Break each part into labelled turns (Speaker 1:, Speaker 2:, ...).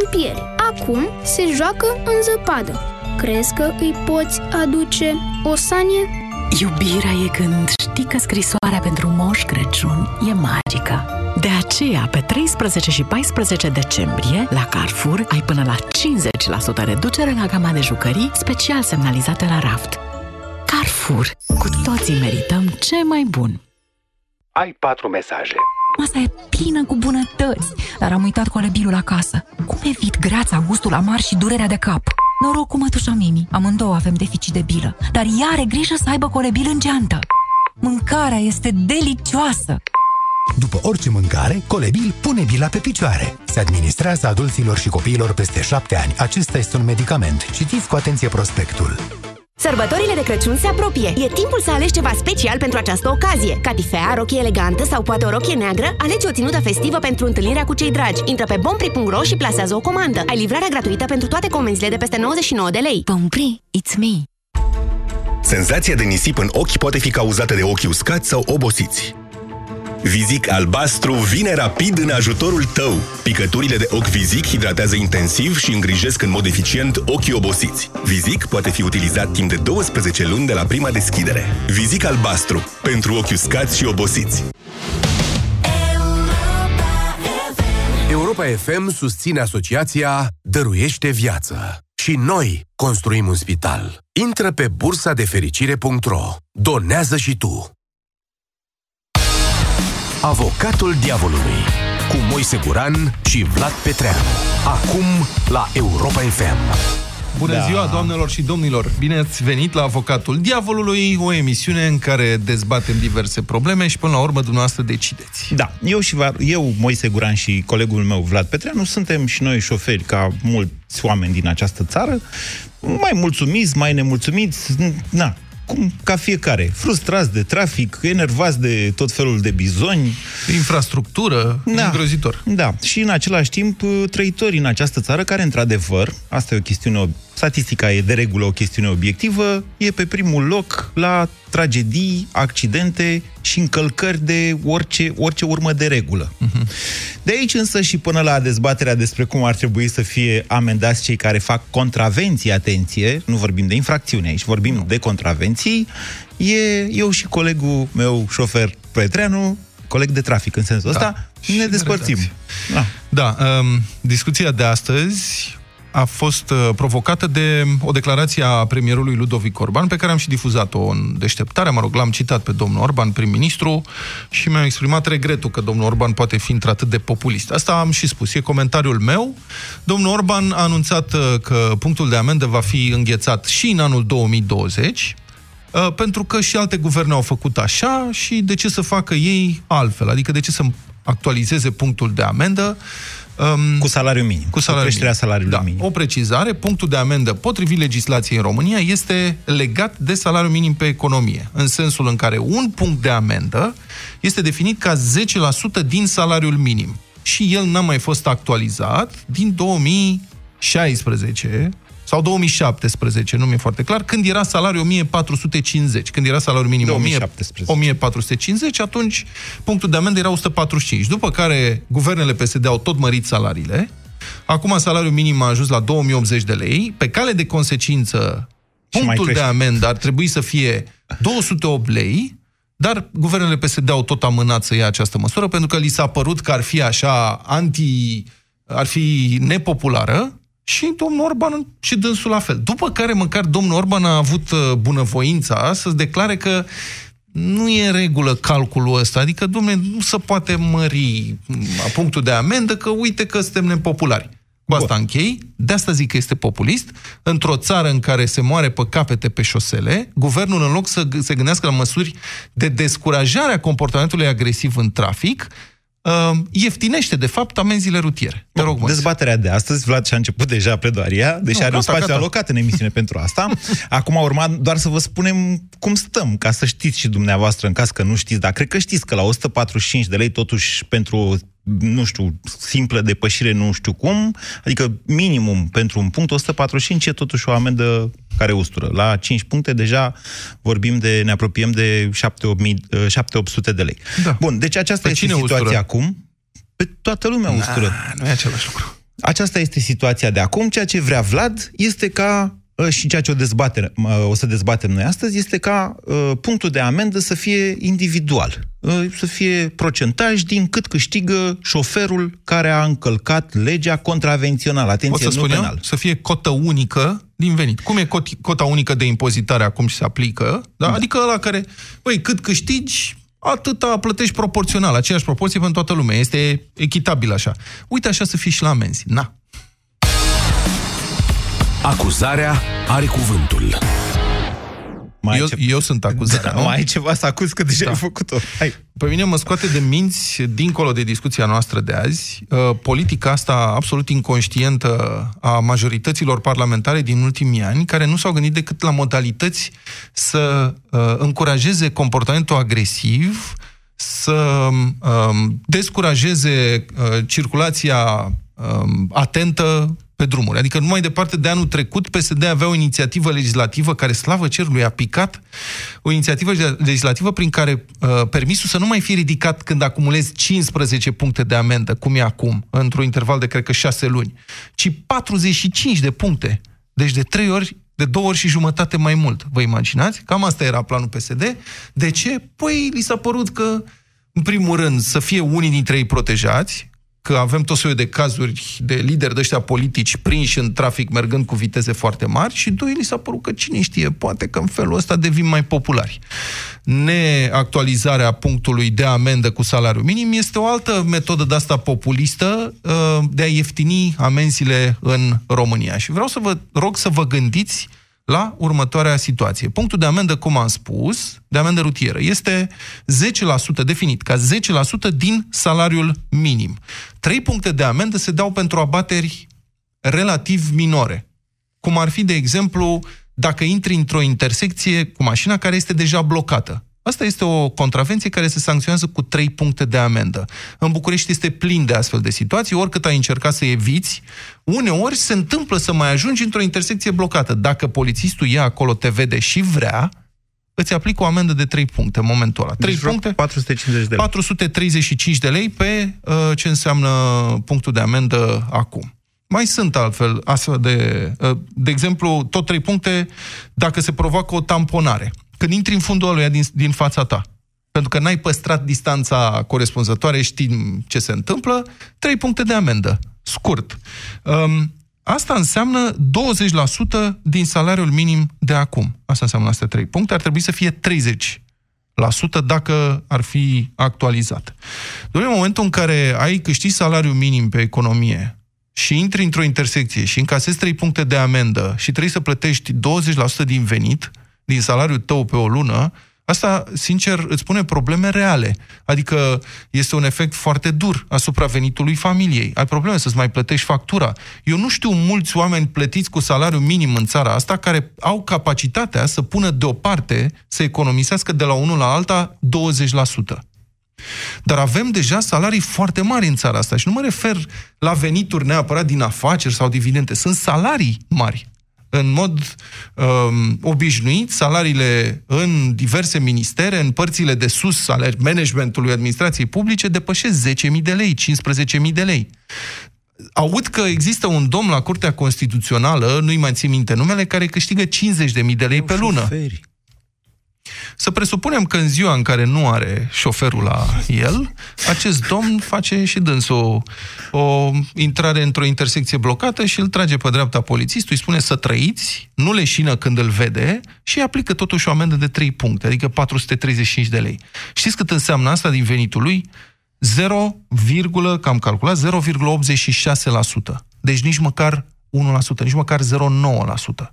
Speaker 1: pompieri. Acum se joacă în zăpadă. Crezi că îi poți aduce o sanie?
Speaker 2: Iubirea e când știi că scrisoarea pentru Moș Crăciun e magică. De aceea, pe 13 și 14 decembrie, la Carrefour, ai până la 50% reducere la gama de jucării special semnalizate la raft. Carrefour. Cu toții merităm ce mai bun.
Speaker 3: Ai patru mesaje.
Speaker 4: Masa e plină cu bunătăți, dar am uitat colebilul acasă. Cum evit greața, gustul amar și durerea de cap? Noroc cu mătușa Mimi, amândouă avem deficit de bilă, dar ea are grijă să aibă colebil în geantă. Mâncarea este delicioasă!
Speaker 5: După orice mâncare, Colebil pune bila pe picioare. Se administrează adulților și copiilor peste șapte ani. Acesta este un medicament. Citiți cu atenție prospectul.
Speaker 6: Sărbătorile de Crăciun se apropie. E timpul să alegi ceva special pentru această ocazie. Catifea, rochie elegantă sau poate o rochie neagră? Alege o ținută festivă pentru întâlnirea cu cei dragi. Intră pe bompri.ro și plasează o comandă. Ai livrarea gratuită pentru toate comenzile de peste 99 de lei.
Speaker 4: Bompri, it's me!
Speaker 7: Senzația de nisip în ochi poate fi cauzată de ochi uscați sau obosiți. Vizic albastru vine rapid în ajutorul tău. Picăturile de ochi Vizic hidratează intensiv și îngrijesc în mod eficient ochii obosiți. Vizic poate fi utilizat timp de 12 luni de la prima deschidere. Vizic albastru. Pentru ochi uscați și obosiți.
Speaker 8: Europa FM susține asociația Dăruiește Viață. Și noi construim un spital. Intră pe bursa de fericire.ro. Donează și tu. Avocatul Diavolului cu Moise Guran și Vlad Petreanu. Acum la Europa FM.
Speaker 9: Bună da. ziua, doamnelor și domnilor! Bine ați venit la Avocatul Diavolului, o emisiune în care dezbatem diverse probleme și până la urmă dumneavoastră decideți.
Speaker 10: Da, eu și eu, Moise Guran și colegul meu Vlad Petreanu suntem și noi șoferi ca mulți oameni din această țară, mai mulțumiți, mai nemulțumiți, na, cum ca fiecare, frustrați de trafic, enervați de tot felul de bizoni.
Speaker 9: Infrastructură, da, îngrozitor.
Speaker 10: Da, și în același timp trăitori în această țară care, într-adevăr, asta e o chestiune, statistica e de regulă o chestiune obiectivă, e pe primul loc la tragedii, accidente și încălcări de orice, orice urmă de regulă. Uh-huh. De aici însă și până la dezbaterea despre cum ar trebui să fie amendați cei care fac contravenții, atenție, nu vorbim de infracțiune aici, vorbim no. de contravenții, e eu și colegul meu, șofer Petreanu, coleg de trafic în sensul da. ăsta, ne despărțim.
Speaker 9: Da, da um, discuția de astăzi a fost uh, provocată de o declarație a premierului Ludovic Orban, pe care am și difuzat-o în deșteptare. Mă rog, l-am citat pe domnul Orban, prim-ministru, și mi-am exprimat regretul că domnul Orban poate fi într-atât de populist. Asta am și spus, e comentariul meu. Domnul Orban a anunțat uh, că punctul de amendă va fi înghețat și în anul 2020, uh, pentru că și alte guverne au făcut așa și de ce să facă ei altfel? Adică de ce să actualizeze punctul de amendă?
Speaker 10: Um, cu salariul minim.
Speaker 9: Cu salariul
Speaker 10: creșterea salariului
Speaker 9: da.
Speaker 10: minim.
Speaker 9: O precizare, punctul de amendă potrivit legislației în România este legat de salariul minim pe economie, în sensul în care un punct de amendă este definit ca 10% din salariul minim. Și el n-a mai fost actualizat din 2016, sau 2017, nu mi-e foarte clar, când era salariul 1450, când era salariul minim
Speaker 10: 2017.
Speaker 9: 1450, atunci punctul de amendă era 145. După care guvernele PSD au tot mărit salariile, acum salariul minim a ajuns la 2080 de lei, pe cale de consecință punctul de amendă ar trebui să fie 208 lei, dar guvernele PSD au tot amânat să ia această măsură, pentru că li s-a părut că ar fi așa anti... ar fi nepopulară, și domnul Orban și dânsul la fel. După care măcar domnul Orban a avut uh, bunăvoința să declare că nu e în regulă calculul ăsta, adică, domnule, nu se poate mări mm, punctul de amendă, că uite că suntem nepopulari. Cu asta Bun. închei, de asta zic că este populist, într-o țară în care se moare pe capete pe șosele, guvernul, în loc să se gândească la măsuri de descurajare a comportamentului agresiv în trafic, uh, ieftinește, de fapt, amenziile rutiere. Te rog,
Speaker 10: Dezbaterea de astăzi, Vlad și-a început deja pledoaria, deși nu, are gata, un spațiu gata. alocat în emisiune pentru asta. Acum a urmat doar să vă spunem cum stăm, ca să știți și dumneavoastră, în caz că nu știți, dar cred că știți că la 145 de lei, totuși, pentru nu știu, simplă depășire nu știu cum, adică minimum pentru un punct 145 e totuși o amendă care ustură. La 5 puncte deja vorbim de, ne apropiem de 7-800 de lei. Da. Bun, deci aceasta Pe este situația ustură? acum. Pe toată lumea ustură.
Speaker 9: Nu e același lucru.
Speaker 10: Aceasta este situația de acum. Ceea ce vrea Vlad este ca uh, și ceea ce o, dezbatere, uh, o să dezbatem noi astăzi este ca uh, punctul de amendă să fie individual, uh, să fie procentaj din cât câștigă șoferul care a încălcat legea contravențională. Atenție,
Speaker 9: Pot să
Speaker 10: nu
Speaker 9: spun eu?
Speaker 10: penal.
Speaker 9: Să fie cotă unică din venit. Cum e cot- cota unică de impozitare acum și se aplică? Da? Adică la care, băi, cât câștigi, atâta plătești proporțional, aceeași proporție pentru toată lumea. Este echitabil așa. Uite așa să fie și la amenzi. Na.
Speaker 8: Acuzarea are cuvântul.
Speaker 10: Mai
Speaker 9: eu,
Speaker 10: ai ce-
Speaker 9: eu sunt acuzat.
Speaker 10: Da, mai ai ceva să acuz că deja
Speaker 9: Da.
Speaker 10: ai făcut-o. Hai.
Speaker 9: Pe mine mă scoate de minți, dincolo de discuția noastră de azi, uh, politica asta absolut inconștientă a majorităților parlamentare din ultimii ani, care nu s-au gândit decât la modalități să uh, încurajeze comportamentul agresiv, să um, descurajeze uh, circulația um, atentă pe drumuri. Adică numai departe de anul trecut, PSD avea o inițiativă legislativă care, slavă cerului, a picat, o inițiativă legislativă prin care uh, permisul să nu mai fie ridicat când acumulezi 15 puncte de amendă, cum e acum, într-un interval de, cred că, 6 luni, ci 45 de puncte. Deci de 3 ori de două ori și jumătate mai mult. Vă imaginați? Cam asta era planul PSD. De ce? Păi li s-a părut că, în primul rând, să fie unii dintre ei protejați, că avem tot soiul de cazuri de lideri de ăștia politici prinși în trafic mergând cu viteze foarte mari și doi, li s-a părut că cine știe, poate că în felul ăsta devin mai populari. Neactualizarea punctului de amendă cu salariu minim este o altă metodă de asta populistă uh, de a ieftini amenziile în România. Și vreau să vă rog să vă gândiți la următoarea situație. Punctul de amendă, cum am spus, de amendă rutieră, este 10%, definit ca 10% din salariul minim. Trei puncte de amendă se dau pentru abateri relativ minore. Cum ar fi, de exemplu, dacă intri într-o intersecție cu mașina care este deja blocată. Asta este o contravenție care se sancționează cu 3 puncte de amendă. În București este plin de astfel de situații, oricât ai încercat să eviți, uneori se întâmplă să mai ajungi într-o intersecție blocată. Dacă polițistul e acolo, te vede și vrea, îți aplică o amendă de 3 puncte în momentul ăla. 3
Speaker 10: Deci vreo
Speaker 9: puncte,
Speaker 10: 450 de lei.
Speaker 9: 435 de lei pe uh, ce înseamnă punctul de amendă acum. Mai sunt altfel astfel de... Uh, de exemplu, tot 3 puncte dacă se provoacă o tamponare. Când intri în fundul ăluia din, din fața ta, pentru că n-ai păstrat distanța corespunzătoare, știm ce se întâmplă, 3 puncte de amendă. Scurt. Um, Asta înseamnă 20% din salariul minim de acum. Asta înseamnă astea 3 puncte. Ar trebui să fie 30 dacă ar fi actualizat. Doar în momentul în care ai câștigi salariul minim pe economie și intri într-o intersecție și încasezi 3 puncte de amendă și trebuie să plătești 20% din venit, din salariul tău pe o lună, asta, sincer, îți pune probleme reale. Adică este un efect foarte dur asupra venitului familiei. Ai probleme să-ți mai plătești factura. Eu nu știu mulți oameni plătiți cu salariu minim în țara asta care au capacitatea să pună deoparte, să economisească de la unul la alta 20%. Dar avem deja salarii foarte mari în țara asta și nu mă refer la venituri neapărat din afaceri sau dividende. Sunt salarii mari. În mod um, obișnuit, salariile în diverse ministere, în părțile de sus ale managementului administrației publice, depășesc 10.000 de lei, 15.000 de lei. Aud că există un domn la Curtea Constituțională, nu-i mai țin minte numele, care câștigă 50.000 de lei pe lună.
Speaker 10: Șoferi.
Speaker 9: Să presupunem că în ziua în care nu are șoferul la el, acest domn face și dânsul o, o intrare într-o intersecție blocată și îl trage pe dreapta polițistul, îi spune să trăiți, nu leșină când îl vede și îi aplică totuși o amendă de 3 puncte, adică 435 de lei. Știți cât înseamnă asta din venitul lui? 0, că am calculat, 0,86%. Deci nici măcar 1%, nici măcar 0,9%.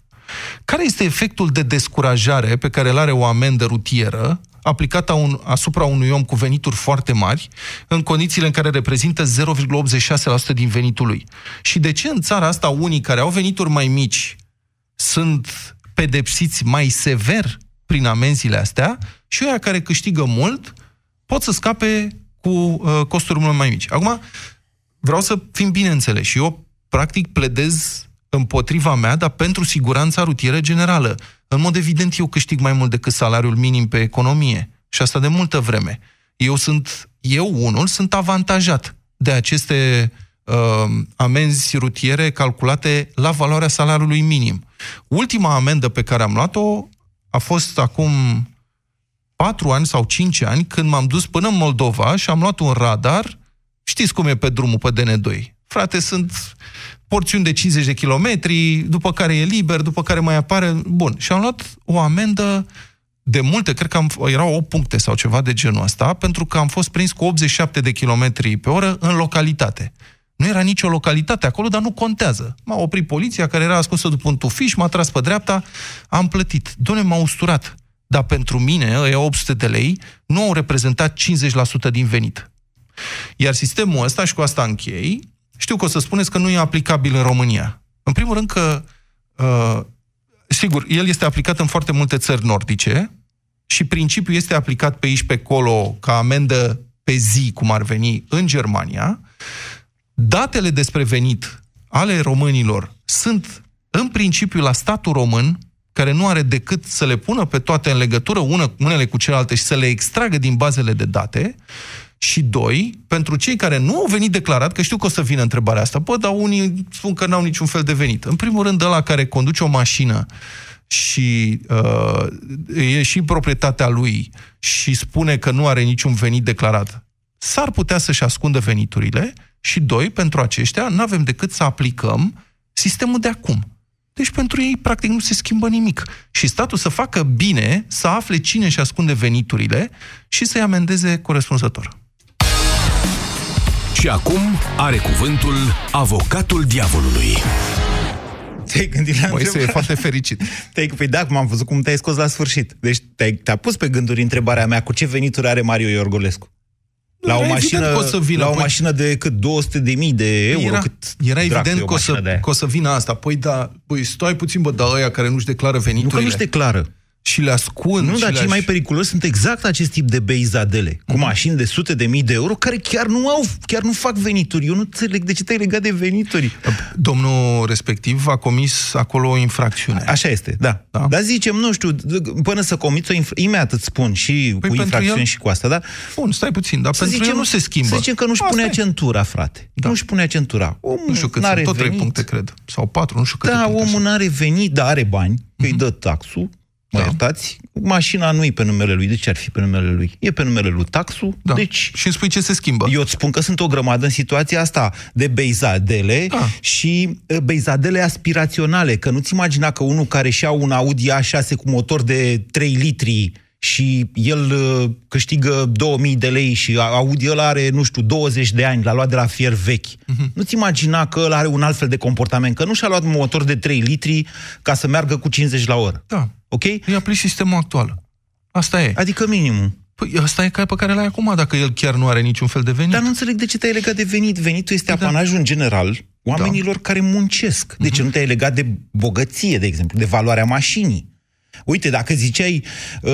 Speaker 9: Care este efectul de descurajare pe care îl are o amendă rutieră aplicată un, asupra unui om cu venituri foarte mari, în condițiile în care reprezintă 0,86% din venitul lui? Și de ce în țara asta unii care au venituri mai mici sunt pedepsiți mai sever prin amenziile astea și oia care câștigă mult pot să scape cu uh, costuri mult mai mici. Acum, vreau să fim bine înțeleși. Eu, practic, pledez împotriva mea, dar pentru siguranța rutieră generală. În mod evident, eu câștig mai mult decât salariul minim pe economie. Și asta de multă vreme. Eu sunt, eu unul, sunt avantajat de aceste uh, amenzi rutiere calculate la valoarea salariului minim. Ultima amendă pe care am luat-o a fost acum patru ani sau cinci ani, când m-am dus până în Moldova și am luat un radar, știți cum e pe drumul pe DN2. Frate, sunt porțiuni de 50 de kilometri, după care e liber, după care mai apare... Bun, și am luat o amendă de multe, cred că am, erau 8 puncte sau ceva de genul ăsta, pentru că am fost prins cu 87 de kilometri pe oră în localitate. Nu era nicio localitate acolo, dar nu contează. M-a oprit poliția care era ascunsă după un tufiș, m-a tras pe dreapta, am plătit. Doamne, m-a usturat. Dar pentru mine, ăia 800 de lei, nu au reprezentat 50% din venit. Iar sistemul ăsta, și cu asta închei, știu că o să spuneți că nu e aplicabil în România. În primul rând că, uh, sigur, el este aplicat în foarte multe țări nordice și principiul este aplicat pe aici, pe acolo, ca amendă pe zi, cum ar veni, în Germania. Datele despre venit ale românilor sunt în principiu la statul român, care nu are decât să le pună pe toate în legătură une, unele cu celelalte și să le extragă din bazele de date și doi, pentru cei care nu au venit declarat, că știu că o să vină întrebarea asta, bă, dar unii spun că n-au niciun fel de venit. În primul rând, ăla care conduce o mașină și uh, e și proprietatea lui și spune că nu are niciun venit declarat, s-ar putea să-și ascundă veniturile și doi, pentru aceștia, nu avem decât să aplicăm sistemul de acum. Deci pentru ei, practic, nu se schimbă nimic. Și statul să facă bine, să afle cine își ascunde veniturile și să-i amendeze corespunzător.
Speaker 8: Și acum are cuvântul avocatul diavolului.
Speaker 10: Te-ai gândit la
Speaker 9: Moise e foarte fericit.
Speaker 10: Te-ai, păi da, m-am văzut cum te-ai scos la sfârșit. Deci te-ai, te-a pus pe gânduri întrebarea mea cu ce venituri are Mario Iorgolescu. La o,
Speaker 9: Era
Speaker 10: mașină,
Speaker 9: evident că o să vină,
Speaker 10: la o
Speaker 9: păi-
Speaker 10: mașină de cât 200 de mii de euro.
Speaker 9: Era,
Speaker 10: cât
Speaker 9: era
Speaker 10: dracu e
Speaker 9: evident
Speaker 10: o
Speaker 9: că o,
Speaker 10: mașină de
Speaker 9: să,
Speaker 10: aia.
Speaker 9: că o să vină asta. Păi da, păi stai puțin, bă, dar ăia care nu-și declară
Speaker 10: Nu că
Speaker 9: veniturile
Speaker 10: nu-și declară.
Speaker 9: Și le ascund.
Speaker 10: Nu,
Speaker 9: și
Speaker 10: dar
Speaker 9: le
Speaker 10: cei mai periculoși sunt exact acest tip de beizadele, cu mașini de sute de mii de euro, care chiar nu au, chiar nu fac venituri. Eu nu înțeleg de ce te-ai legat de venituri.
Speaker 9: Domnul respectiv a comis acolo o infracțiune.
Speaker 10: Așa este, da.
Speaker 9: Da.
Speaker 10: da. Dar zicem, nu știu, d- până să comiți o infra... imediat îți spun și păi cu
Speaker 9: pentru
Speaker 10: infracțiuni
Speaker 9: el-
Speaker 10: și cu asta, da?
Speaker 9: Bun, stai puțin, dar
Speaker 10: Să
Speaker 9: pentru
Speaker 10: zicem,
Speaker 9: el nu se schimbă.
Speaker 10: Să zicem că nu-și
Speaker 9: Asta
Speaker 10: punea
Speaker 9: e.
Speaker 10: centura, frate.
Speaker 9: Da.
Speaker 10: Nu-și punea centura. Omul
Speaker 9: Nu știu cât
Speaker 10: n-are
Speaker 9: sunt, tot trei
Speaker 10: venit.
Speaker 9: puncte, cred. Sau patru, nu știu câte
Speaker 10: Da,
Speaker 9: puncte
Speaker 10: omul
Speaker 9: sunt.
Speaker 10: n-are venit, dar are bani, că îi dă taxul, mă
Speaker 9: Da.
Speaker 10: iertați, mașina nu e pe numele lui, de ce ar fi pe numele lui? E pe numele lui taxul,
Speaker 9: Da.
Speaker 10: deci...
Speaker 9: Și îmi spui ce se schimbă.
Speaker 10: Eu îți spun că sunt o grămadă în situația asta de beizadele
Speaker 9: Da.
Speaker 10: și uh, beizadele aspiraționale, că nu-ți imagina că unul care și-a un Audi A6 cu motor de 3 litri și el uh, câștigă 2000 de lei și Audi ăla are, nu știu, 20 de ani, l-a luat de la fier vechi.
Speaker 9: Mhm.
Speaker 10: Nu-ți imagina că ăla are un alt fel de comportament, că nu și-a luat un motor de 3 litri ca să meargă cu 50 la oră.
Speaker 9: Da.
Speaker 10: Ok?
Speaker 9: Îi aplici sistemul actual. Asta e.
Speaker 10: Adică minimum.
Speaker 9: Păi asta e ca pe care l-ai acum, dacă el chiar nu are niciun fel de venit.
Speaker 10: Dar nu înțeleg de ce te-ai legat de venit. Venitul este
Speaker 9: Da.
Speaker 10: apanajul în general oamenilor care muncesc. De
Speaker 9: Mhm.
Speaker 10: ce nu te-ai legat de bogăție, de exemplu, de valoarea mașinii? Uite, dacă ziceai... Uh,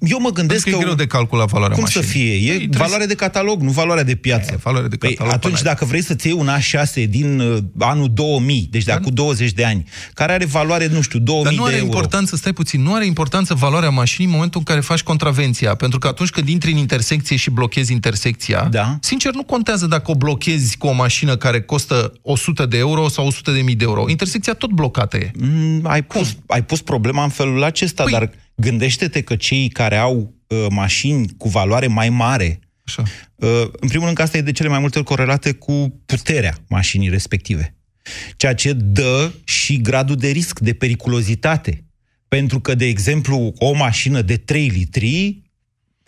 Speaker 10: eu mă gândesc
Speaker 9: Pentru că e
Speaker 10: că...
Speaker 9: greu de calculat valoarea
Speaker 10: cum
Speaker 9: mașinii.
Speaker 10: să fie? E
Speaker 9: Păi, trebuie
Speaker 10: valoare de catalog, nu valoarea de piață.
Speaker 9: E, valoare de catalog,
Speaker 10: Păi, atunci,
Speaker 9: până
Speaker 10: dacă vrei să-ți iei un A6 din uh, anul 2000, deci de acum 20 de ani, care are valoare, nu știu, 2000
Speaker 9: Dar nu
Speaker 10: de
Speaker 9: are
Speaker 10: euro...
Speaker 9: importanță, stai puțin, nu are importanță valoarea mașinii în momentul în care faci contravenția. Pentru că atunci când intri în intersecție și blochezi intersecția,
Speaker 10: Da.
Speaker 9: sincer nu contează dacă o blochezi cu o mașină care costă 100 de euro sau 100 de mii de euro. Intersecția tot blocată e.
Speaker 10: Mm, ai, pus, ai pus problema în felul acesta,
Speaker 9: Păi-
Speaker 10: dar gândește-te că cei care au uh, mașini cu valoare mai mare,
Speaker 9: Așa.
Speaker 10: uh, în primul rând că asta e de cele mai multe ori corelate cu puterea mașinii respective. Ceea ce dă și gradul de risc, de periculozitate. Pentru că, de exemplu, o mașină de 3 litri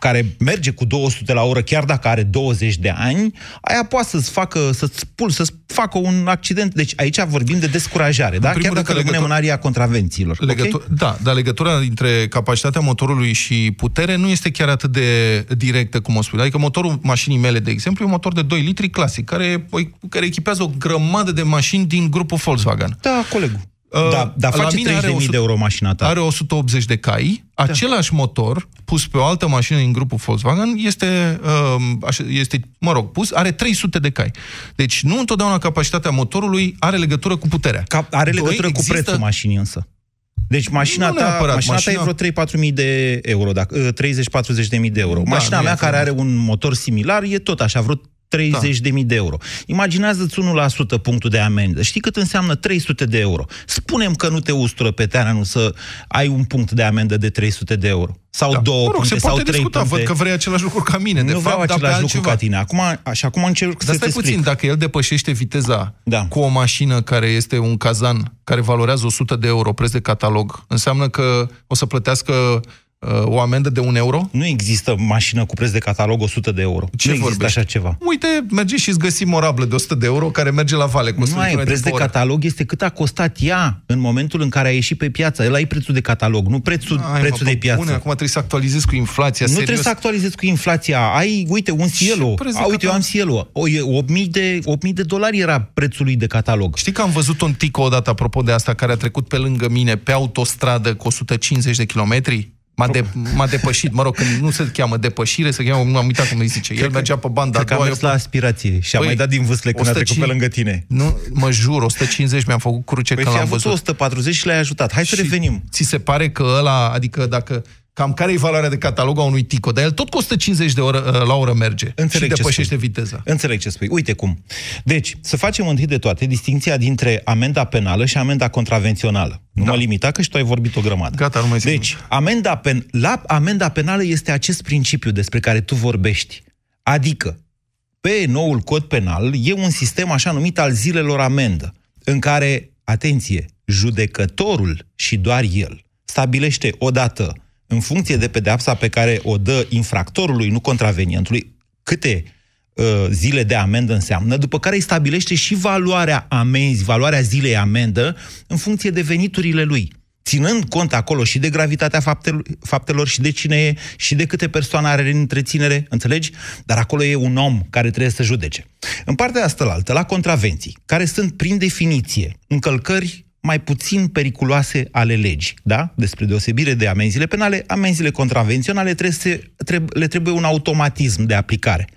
Speaker 10: care merge cu 200 la oră, chiar dacă are 20 de ani, aia poate să-ți facă, să-ți pul, să-ți facă un accident. Deci aici vorbim de descurajare, da?
Speaker 9: primul
Speaker 10: Chiar
Speaker 9: rând
Speaker 10: dacă
Speaker 9: că
Speaker 10: rămânem
Speaker 9: legătur-
Speaker 10: în aria contravențiilor.
Speaker 9: Legătur- Da, dar legătura dintre capacitatea motorului și putere nu este chiar atât de directă, cum o spui. Adică motorul mașinii mele, de exemplu, e un motor de 2 litri clasic, care, care echipează o grămadă de mașini din grupul Volkswagen.
Speaker 10: Da, colegul.
Speaker 9: Uh,
Speaker 10: da, dar
Speaker 9: la
Speaker 10: face
Speaker 9: mine
Speaker 10: 30.000
Speaker 9: are
Speaker 10: de
Speaker 9: 100
Speaker 10: euro mașina ta.
Speaker 9: Are 180 de cai, da. același motor pus pe o altă mașină din grupul Volkswagen este, uh, așa- este, mă rog, pus, are 300 de cai. Deci nu întotdeauna capacitatea motorului are legătură cu puterea.
Speaker 10: Ca, are
Speaker 9: Doi,
Speaker 10: legătură cu
Speaker 9: există-
Speaker 10: prețul mașinii însă. Deci mașina
Speaker 9: Nu
Speaker 10: ta,
Speaker 9: neapărat,
Speaker 10: mașina ta e
Speaker 9: mașina-
Speaker 10: vreo 3-4 mii de euro, dacă, ă, 30-40 de mii de euro.
Speaker 9: Da,
Speaker 10: mașina
Speaker 9: nu e
Speaker 10: mea, care
Speaker 9: frumos.
Speaker 10: are un motor similar, e tot așa, vreo 30.000 de euro. Imaginează-ți 1% punctul de amendă. Știi cât înseamnă 300 de euro? Spunem că nu te ustură pe nu să ai un punct de amendă de 300 de euro. Sau
Speaker 9: Da.
Speaker 10: două
Speaker 9: Mă rog,
Speaker 10: puncte,
Speaker 9: se
Speaker 10: sau
Speaker 9: poate
Speaker 10: trei
Speaker 9: discuta.
Speaker 10: puncte.
Speaker 9: Văd că vrei același lucru ca mine, de
Speaker 10: nu
Speaker 9: fapt,
Speaker 10: vreau
Speaker 9: dar pe
Speaker 10: același lucru
Speaker 9: altceva.
Speaker 10: ca tine. Acum, și acum încerc
Speaker 9: Dar
Speaker 10: să
Speaker 9: stai
Speaker 10: te
Speaker 9: puțin,
Speaker 10: explic.
Speaker 9: dacă el depășește viteza
Speaker 10: Da.
Speaker 9: cu o mașină care este un cazan, care valorează 100 de euro preț de catalog, înseamnă că o să plătească uh, o amendă de un euro?
Speaker 10: Nu există mașină cu preț de catalog 100 de euro.
Speaker 9: Ce
Speaker 10: nu există
Speaker 9: vorbești?
Speaker 10: așa ceva.
Speaker 9: Uite, merge și îți găsi morablă de 100 de euro care merge la vale cu 100
Speaker 10: Nu ai,
Speaker 9: km
Speaker 10: preț de
Speaker 9: pe oră.
Speaker 10: catalog este cât a costat ea în momentul în care a ieșit pe piață. El ai prețul de catalog, nu prețul,
Speaker 9: Ai,
Speaker 10: prețul
Speaker 9: mă,
Speaker 10: de
Speaker 9: pe
Speaker 10: piață.
Speaker 9: Bune, acum trebuie să actualizezi cu inflația,
Speaker 10: nu
Speaker 9: serios.
Speaker 10: trebuie să actualizezi cu inflația. Ai, uite, un Cielo.
Speaker 9: preț de
Speaker 10: A, uite, eu am
Speaker 9: catalog?
Speaker 10: Cielo. O, e 8.000 de, 8.000 de dolari era prețul lui de catalog.
Speaker 9: Știi că am văzut un tico odată, apropo de asta, care a trecut pe lângă mine, pe autostradă, cu 150 de kilometri? M-a, de, m-a depășit, mă rog, când nu se cheamă depășire, se cheamă, nu am uitat cum îi zice. El mergea pe banda a
Speaker 10: Cred că a
Speaker 9: doua,
Speaker 10: mers
Speaker 9: eu
Speaker 10: la aspirație și a
Speaker 9: Păi,
Speaker 10: mai dat din vâsle când a trecut pe
Speaker 9: 105
Speaker 10: lângă tine.
Speaker 9: Nu, mă jur, 150 mi-am făcut cruce
Speaker 10: Păi
Speaker 9: când
Speaker 10: fi
Speaker 9: l-am
Speaker 10: avut
Speaker 9: văzut.
Speaker 10: 140 și l-ai ajutat. Hai să revenim.
Speaker 9: Ți se pare că ăla, adică dacă cam care e valoarea de catalog a unui Tico, dar el tot cu 150 de oră, la oră merge
Speaker 10: Înțeleg
Speaker 9: și
Speaker 10: ce
Speaker 9: depășește
Speaker 10: spui.
Speaker 9: viteza.
Speaker 10: Înțeleg ce spui. Uite cum. Deci, să facem întâi de toate distinția dintre amenda penală și amenda contravențională. Nu mă limita, că și tu ai vorbit o grămadă.
Speaker 9: Da. Gata, nu mai zic
Speaker 10: Deci, amenda, pen... la amenda penală este acest principiu despre care tu vorbești. Adică, pe noul cod penal e un sistem așa numit al zilelor amendă, în care, atenție, judecătorul și doar el stabilește odată, în funcție de pedeapsa pe care o dă infractorului, nu contravenientului, câte uh, zile de amendă înseamnă, după care îi stabilește și valoarea amenzi, valoarea zilei amendă, în funcție de veniturile lui ținând cont acolo și de gravitatea faptelor, faptelor și de cine e și de câte persoane are în întreținere, înțelegi? Dar acolo e un om care trebuie să judece. În partea asta la altă, la contravenții, care sunt prin definiție încălcări mai puțin periculoase ale legii, da? Despre deosebire de amenziile penale, amenziile contravenționale trebuie să, treb- le trebuie un automatism de aplicare.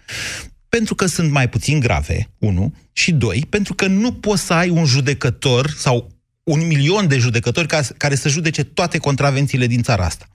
Speaker 10: Pentru că sunt mai puțin grave, unu, și doi, pentru că nu poți să ai un judecător sau un milion de judecători ca, care să judece toate contravențiile din țara asta.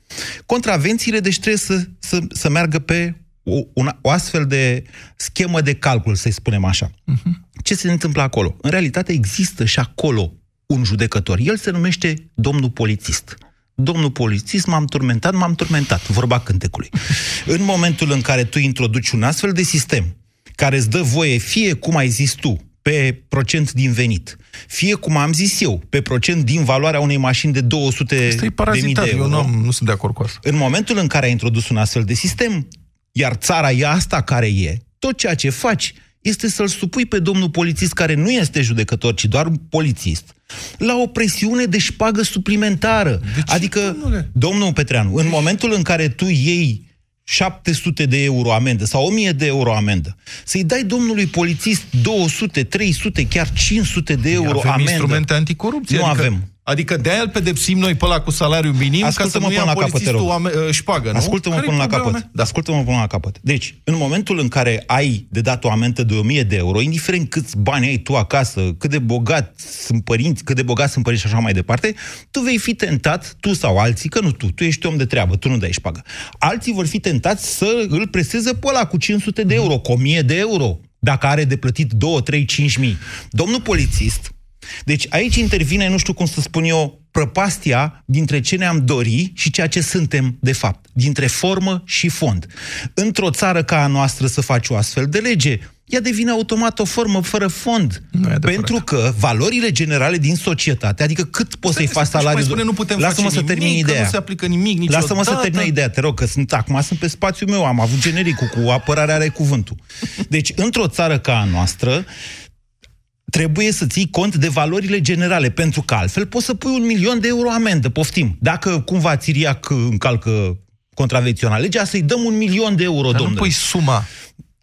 Speaker 10: Contravențiile, deci trebuie să, să, să meargă pe o, una, o astfel de schemă de calcul, să-i spunem așa. Uh-huh. Ce se întâmplă acolo? În realitate există și acolo un judecător. El se numește domnul polițist. Domnul polițist, m-am turmentat, m-am turmentat, vorba cântecului. În momentul în care tu introduci un astfel de sistem care îți dă voie, fie cum ai zis tu, pe procent din venit, fie cum am zis eu, pe procent din valoarea unei mașini de 200
Speaker 9: Asta e
Speaker 10: de mii
Speaker 9: parazitar,
Speaker 10: de
Speaker 9: eu
Speaker 10: euro.
Speaker 9: nu, nu sunt de acord cu asta.
Speaker 10: În momentul în care ai introdus un astfel de sistem, iar țara e asta care e, tot ceea ce faci este să-l supui pe domnul polițist, care nu este judecător, ci doar un polițist, la o presiune de șpagă suplimentară. adică, domnul Petreanu, în momentul în care tu iei 700 de euro amendă sau 1000 de euro amendă, să-i dai domnului polițist 200, 300, chiar 500 de euro
Speaker 9: avem
Speaker 10: amendă.
Speaker 9: instrumente anticorupție.
Speaker 10: Nu
Speaker 9: adică,
Speaker 10: avem.
Speaker 9: Adică de-aia îl pedepsim noi pe ăla cu salariu minim ca să
Speaker 10: Ascultă-mă
Speaker 9: nu ia
Speaker 10: până la capăt, te
Speaker 9: polițistul
Speaker 10: rog.
Speaker 9: ame- uh, șpagă, nu?
Speaker 10: Ascultă-mă
Speaker 9: Care-i
Speaker 10: până la
Speaker 9: problema
Speaker 10: capăt.
Speaker 9: mea?
Speaker 10: Da. Ascultă-mă până la capăt. Deci, în momentul în care ai de dat o amendă de 1000 de euro, indiferent câți bani ai tu acasă, cât de bogat sunt părinți, cât de bogat sunt părinți și așa mai departe, tu vei fi tentat, tu sau alții, că nu tu, tu ești om de treabă, tu nu dai șpagă. Alții vor fi tentați să îl preseze pe ăla cu 500 de euro, cu 1000 de euro, dacă are de plătit 2, 3, 5 mii. Domnul polițist, deci aici intervine, nu știu cum să spun eu, prăpastia dintre ce ne-am dori și ceea ce suntem, de fapt, dintre formă și fond. Într-o țară ca a noastră să faci o astfel de lege, ea devine automat o formă fără fond. Pentru că valorile generale din societate, adică cât poți să-i faci
Speaker 9: Mai
Speaker 10: salariul...
Speaker 9: spune, nu putem
Speaker 10: Lasă-mă
Speaker 9: face
Speaker 10: să termin
Speaker 9: nimic, că
Speaker 10: ideea.
Speaker 9: nu se aplică nimic niciodată.
Speaker 10: Lasă-mă să termin ideea, te rog, că sunt, acum sunt pe spațiul meu, am avut genericul cu apărarea are cuvântul. Deci, într-o țară ca a noastră, trebuie să ții cont de valorile generale, pentru că altfel poți să pui un milion de euro amendă, poftim. Dacă cumva Țiriac încalcă contravențional legea, să-i dăm un milion de euro,
Speaker 9: Dar nu
Speaker 10: domnule.
Speaker 9: pui suma.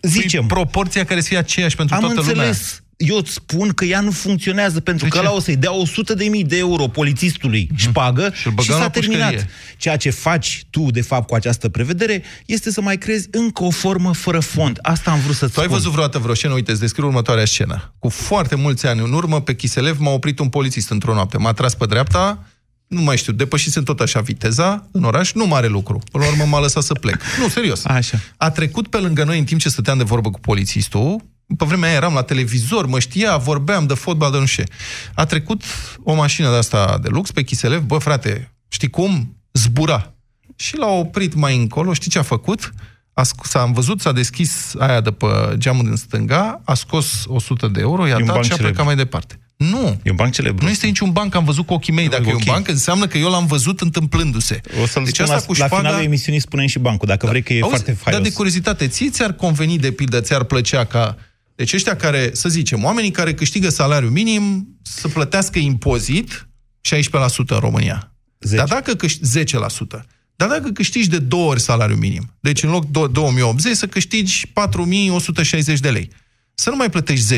Speaker 10: Zicem.
Speaker 9: Pui proporția care să fie aceeași pentru
Speaker 10: Am
Speaker 9: toată lumea.
Speaker 10: Înțeles. Eu îți spun că ea nu funcționează, pentru că ăla o să-i dea 100 de mii de euro polițistului șpagă și,
Speaker 9: băgăm
Speaker 10: și
Speaker 9: la
Speaker 10: s-a terminat.
Speaker 9: pușcărie.
Speaker 10: Ceea ce faci tu, de fapt, cu această prevedere, este să mai crezi încă o formă fără fond. Asta am vrut să-ți
Speaker 9: Tu ai
Speaker 10: spun.
Speaker 9: văzut vreodată vreo scenă? Uite, îți descriu următoarea scenă. Cu foarte mulți ani în urmă, pe Chiselev, m-a oprit un polițist într-o noapte. M-a tras pe dreapta, nu mai știu, depășisem tot așa viteza în oraș, nu mare lucru. Până la urmă m-a lăsat să plec. Nu, serios.
Speaker 10: Așa.
Speaker 9: A trecut pe lângă noi în timp ce stăteam de vorbă cu polițistul, pe vremea aia eram la televizor, mă știa, vorbeam de fotbal, de nu știu ce. A trecut o mașină de asta de lux pe Chiselev, bă, frate, știi cum? Zbura. Și l-a oprit mai încolo, știi ce a făcut? A sc- s-a văzut, s-a deschis aia de pe geamul din stânga, a scos 100 de euro, i-a
Speaker 10: E un
Speaker 9: dat
Speaker 10: banc
Speaker 9: și a
Speaker 10: celebru.
Speaker 9: plecat mai departe. Nu,
Speaker 10: E un banc celebru.
Speaker 9: nu este niciun banc, am văzut cu ochii mei. Dacă
Speaker 10: Ok.
Speaker 9: e un banc, înseamnă că eu l-am văzut întâmplându-se.
Speaker 10: O să-l
Speaker 9: deci
Speaker 10: spun
Speaker 9: asta
Speaker 10: la,
Speaker 9: cu
Speaker 10: la
Speaker 9: șpaga...
Speaker 10: finalul emisiunii spunem și bancul, dacă vrei că e
Speaker 9: Auzi,
Speaker 10: foarte faios.
Speaker 9: Dar de curiozitate, ție ți-ar conveni, de pildă, ți-ar plăcea ca... Deci ăștia care, să zicem, oamenii care câștigă salariu minim să plătească impozit 16% în România.
Speaker 10: 10.
Speaker 9: Dar dacă câștigi 10%, dar dacă câștigi de două ori salariu minim, deci în loc de 2080 să câștigi 4160 de lei, să nu mai plătești 10%,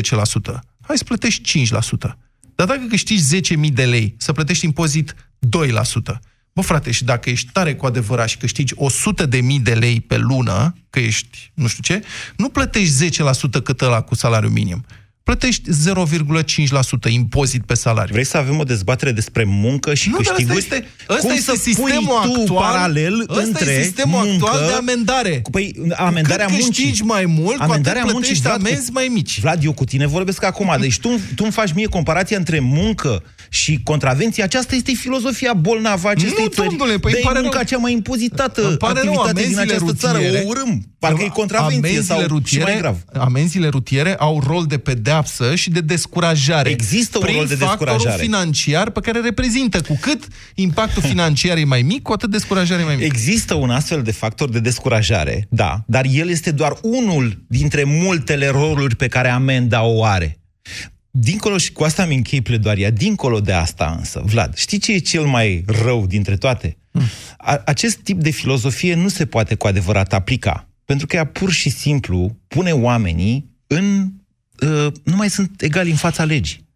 Speaker 9: hai să plătești 5%. Dar dacă câștigi 10.000 de lei, să plătești impozit 2%. Bă, frate, și dacă ești tare cu adevărat și câștigi 100 de mii de lei pe lună, că ești nu știu ce, nu plătești 10% cât ăla cu salariu minim. Plătești 0,5% impozit pe salariu.
Speaker 10: Vrei să avem o dezbatere despre muncă și
Speaker 9: Nu, dar
Speaker 10: câștiguri?
Speaker 9: ăsta este, ăsta
Speaker 10: Cum
Speaker 9: este
Speaker 10: să
Speaker 9: sistemul
Speaker 10: pui tu
Speaker 9: actual,
Speaker 10: paralel
Speaker 9: ăsta
Speaker 10: între
Speaker 9: e sistemul
Speaker 10: muncă,
Speaker 9: actual de amendare.
Speaker 10: Păi, amendarea
Speaker 9: cu cât
Speaker 10: muncii.
Speaker 9: câștigi mai mult, cu
Speaker 10: Amendarea
Speaker 9: atât
Speaker 10: muncii,
Speaker 9: plătești
Speaker 10: Vlad, cu-
Speaker 9: amenzi mai mici.
Speaker 10: Vlad, eu cu tine vorbesc acum, deci tu, tu îmi faci mie comparația între muncă și contravenție. Aceasta este filozofia bolnavă a acestei
Speaker 9: Nu,
Speaker 10: țări.
Speaker 9: domnule, păi
Speaker 10: de
Speaker 9: îmi pare
Speaker 10: munca
Speaker 9: rău.
Speaker 10: cea mai impozitată
Speaker 9: Îmi pare rău,
Speaker 10: activitate din
Speaker 9: amenziile
Speaker 10: această țară.
Speaker 9: rutiere-
Speaker 10: O urâm. Parcă e contravenție sau și mai grav.
Speaker 9: Amenziile rutiere au rol de pedeapsă și de descurajare.
Speaker 10: Există un
Speaker 9: prin
Speaker 10: rol de
Speaker 9: factorul
Speaker 10: descurajare.
Speaker 9: financiar pe care reprezintă. Cu cât impactul financiar e mai mic, cu atât descurajarea e mai mică.
Speaker 10: Există un astfel de factor de descurajare, da, dar el este doar unul dintre multele roluri pe care amenda o are. Dincolo, și cu asta mi închei pledoaria, dincolo de asta însă, Vlad, știi ce e cel mai rău dintre toate? A- acest tip de filozofie nu se poate cu adevărat aplica, pentru că ea pur și simplu pune oamenii în... Uh, nu mai sunt egali în fața legii.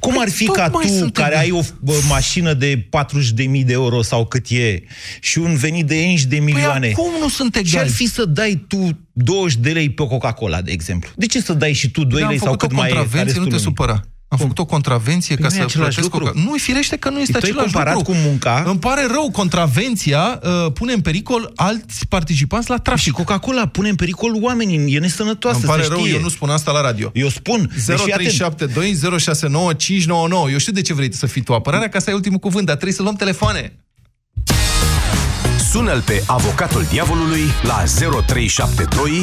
Speaker 10: Cum ar fi
Speaker 9: Păi,
Speaker 10: ca
Speaker 9: tocmai
Speaker 10: tu,
Speaker 9: sunt
Speaker 10: care
Speaker 9: egali.
Speaker 10: ai o bă, mașină de 40.000 de euro sau cât e, și un venit de 5 de milioane,
Speaker 9: Păi acum nu sunt
Speaker 10: ce ar
Speaker 9: egali.
Speaker 10: fi să dai tu 20 de lei pe Coca-Cola, de exemplu? De ce să dai și tu 2
Speaker 9: Păi am
Speaker 10: lei sau
Speaker 9: făcut
Speaker 10: cât
Speaker 9: o
Speaker 10: mai e ca
Speaker 9: contravenție, nu
Speaker 10: restul
Speaker 9: te
Speaker 10: lumii?
Speaker 9: supăra. Am făcut o contravenție
Speaker 10: Păi
Speaker 9: ca
Speaker 10: nu e
Speaker 9: să
Speaker 10: același
Speaker 9: plătesc
Speaker 10: lucru.
Speaker 9: Coca. Nu, e firește că nu este
Speaker 10: Tu ai
Speaker 9: același
Speaker 10: comparat
Speaker 9: lucru.
Speaker 10: cu munca.
Speaker 9: Îmi pare rău, contravenția uh, pune în pericol alți participanți la
Speaker 10: Și
Speaker 9: trafic.
Speaker 10: Coca-Cola pune în pericol oamenii, e nesănătoasă,
Speaker 9: Îmi pare
Speaker 10: să
Speaker 9: rău,
Speaker 10: știe.
Speaker 9: eu nu spun asta la radio.
Speaker 10: Eu spun. Deci, fii atent.
Speaker 9: 0372 069 599. Eu știu de ce vrei să fii tu apărarea, ca să ai ultimul cuvânt, dar trebuie să luăm telefoane.
Speaker 11: Sună-l pe avocatul diavolului la 0372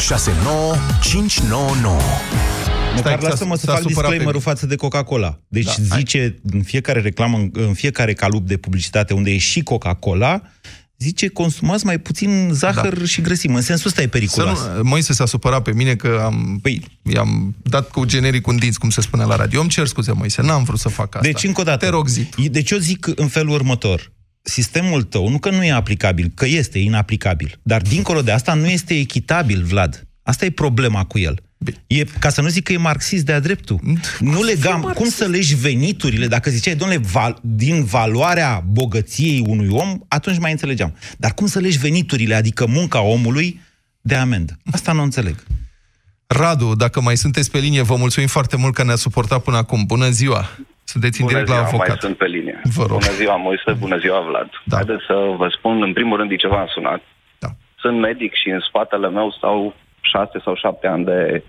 Speaker 11: 069 599.
Speaker 10: Măcar
Speaker 9: Stai,
Speaker 10: lasă-mă
Speaker 9: s-a-
Speaker 10: să
Speaker 9: s-a
Speaker 10: fac
Speaker 9: supărat pe
Speaker 10: disclaimerul
Speaker 9: mine.
Speaker 10: față de Coca-Cola. Deci
Speaker 9: Da,
Speaker 10: da, zice în fiecare reclamă, în- în fiecare calup de publicitate unde e și Coca-Cola, zice consumați mai puțin zahăr da. și grăsimi. În sensul ăsta e
Speaker 9: Să
Speaker 10: periculos.
Speaker 9: nu, Moise s-a supărat pe mine că am,
Speaker 10: Păi-
Speaker 9: i-am dat cu generic un dinți, cum se spune la radio. Îmi cer scuze, Moise, n-am vrut să fac asta.
Speaker 10: Deci, încă o dată.
Speaker 9: Te rog, zi.
Speaker 10: Deci eu zic în felul următor. Sistemul tău, nu că nu e aplicabil, că este inaplicabil, dar dincolo de asta nu este echitabil, Vlad. Asta e problema cu el. E, ca să nu zic că e marxist de-a dreptul. Nu legam, cum să legi veniturile, dacă ziceai, domnule, val, din valoarea bogăției unui om, atunci mai înțelegeam. Dar cum să legi veniturile, adică munca omului, de amendă? Asta nu înțeleg.
Speaker 9: Radu, dacă mai sunteți pe linie, vă mulțumim foarte mult că ne-ați suportat până acum. Bună ziua! Sunteți în
Speaker 12: Bună
Speaker 9: direct la
Speaker 12: ziua,
Speaker 9: avocat.
Speaker 12: mai sunt pe linie.
Speaker 9: Vă rog.
Speaker 12: Bună ziua, Moise, bună ziua, Vlad.
Speaker 9: Da.
Speaker 12: Haideți să vă spun, în primul rând, de ce v-am sunat.
Speaker 9: Da.
Speaker 12: Sunt medic și în spatele meu stau șase sau șapte ani de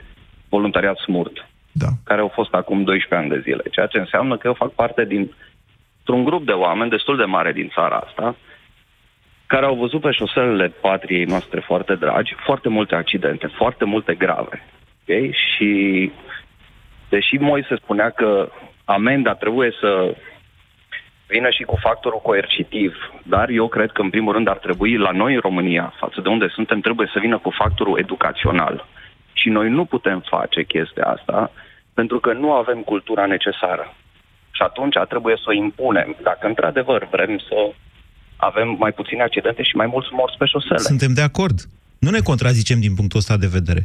Speaker 12: voluntariat smurt,
Speaker 9: Da.
Speaker 12: care au fost acum 12 ani de zile, ceea ce înseamnă că eu fac parte dintr-un grup de oameni destul de mare din țara asta, care au văzut pe șoselele patriei noastre foarte dragi foarte multe accidente, foarte multe grave. Okay? Și deși Moise spunea că amenda trebuie să vină și cu factorul coercitiv, dar eu cred că în primul rând ar trebui la noi în România, față de unde suntem, trebuie să vină cu factorul educațional. Și noi nu putem face chestia asta pentru că nu avem cultura necesară. Și atunci trebuie să o impunem. Dacă într-adevăr vrem să avem mai puține accidente și mai mulți morți pe șosele.
Speaker 10: Suntem de acord. Nu ne contrazicem din punctul ăsta de vedere.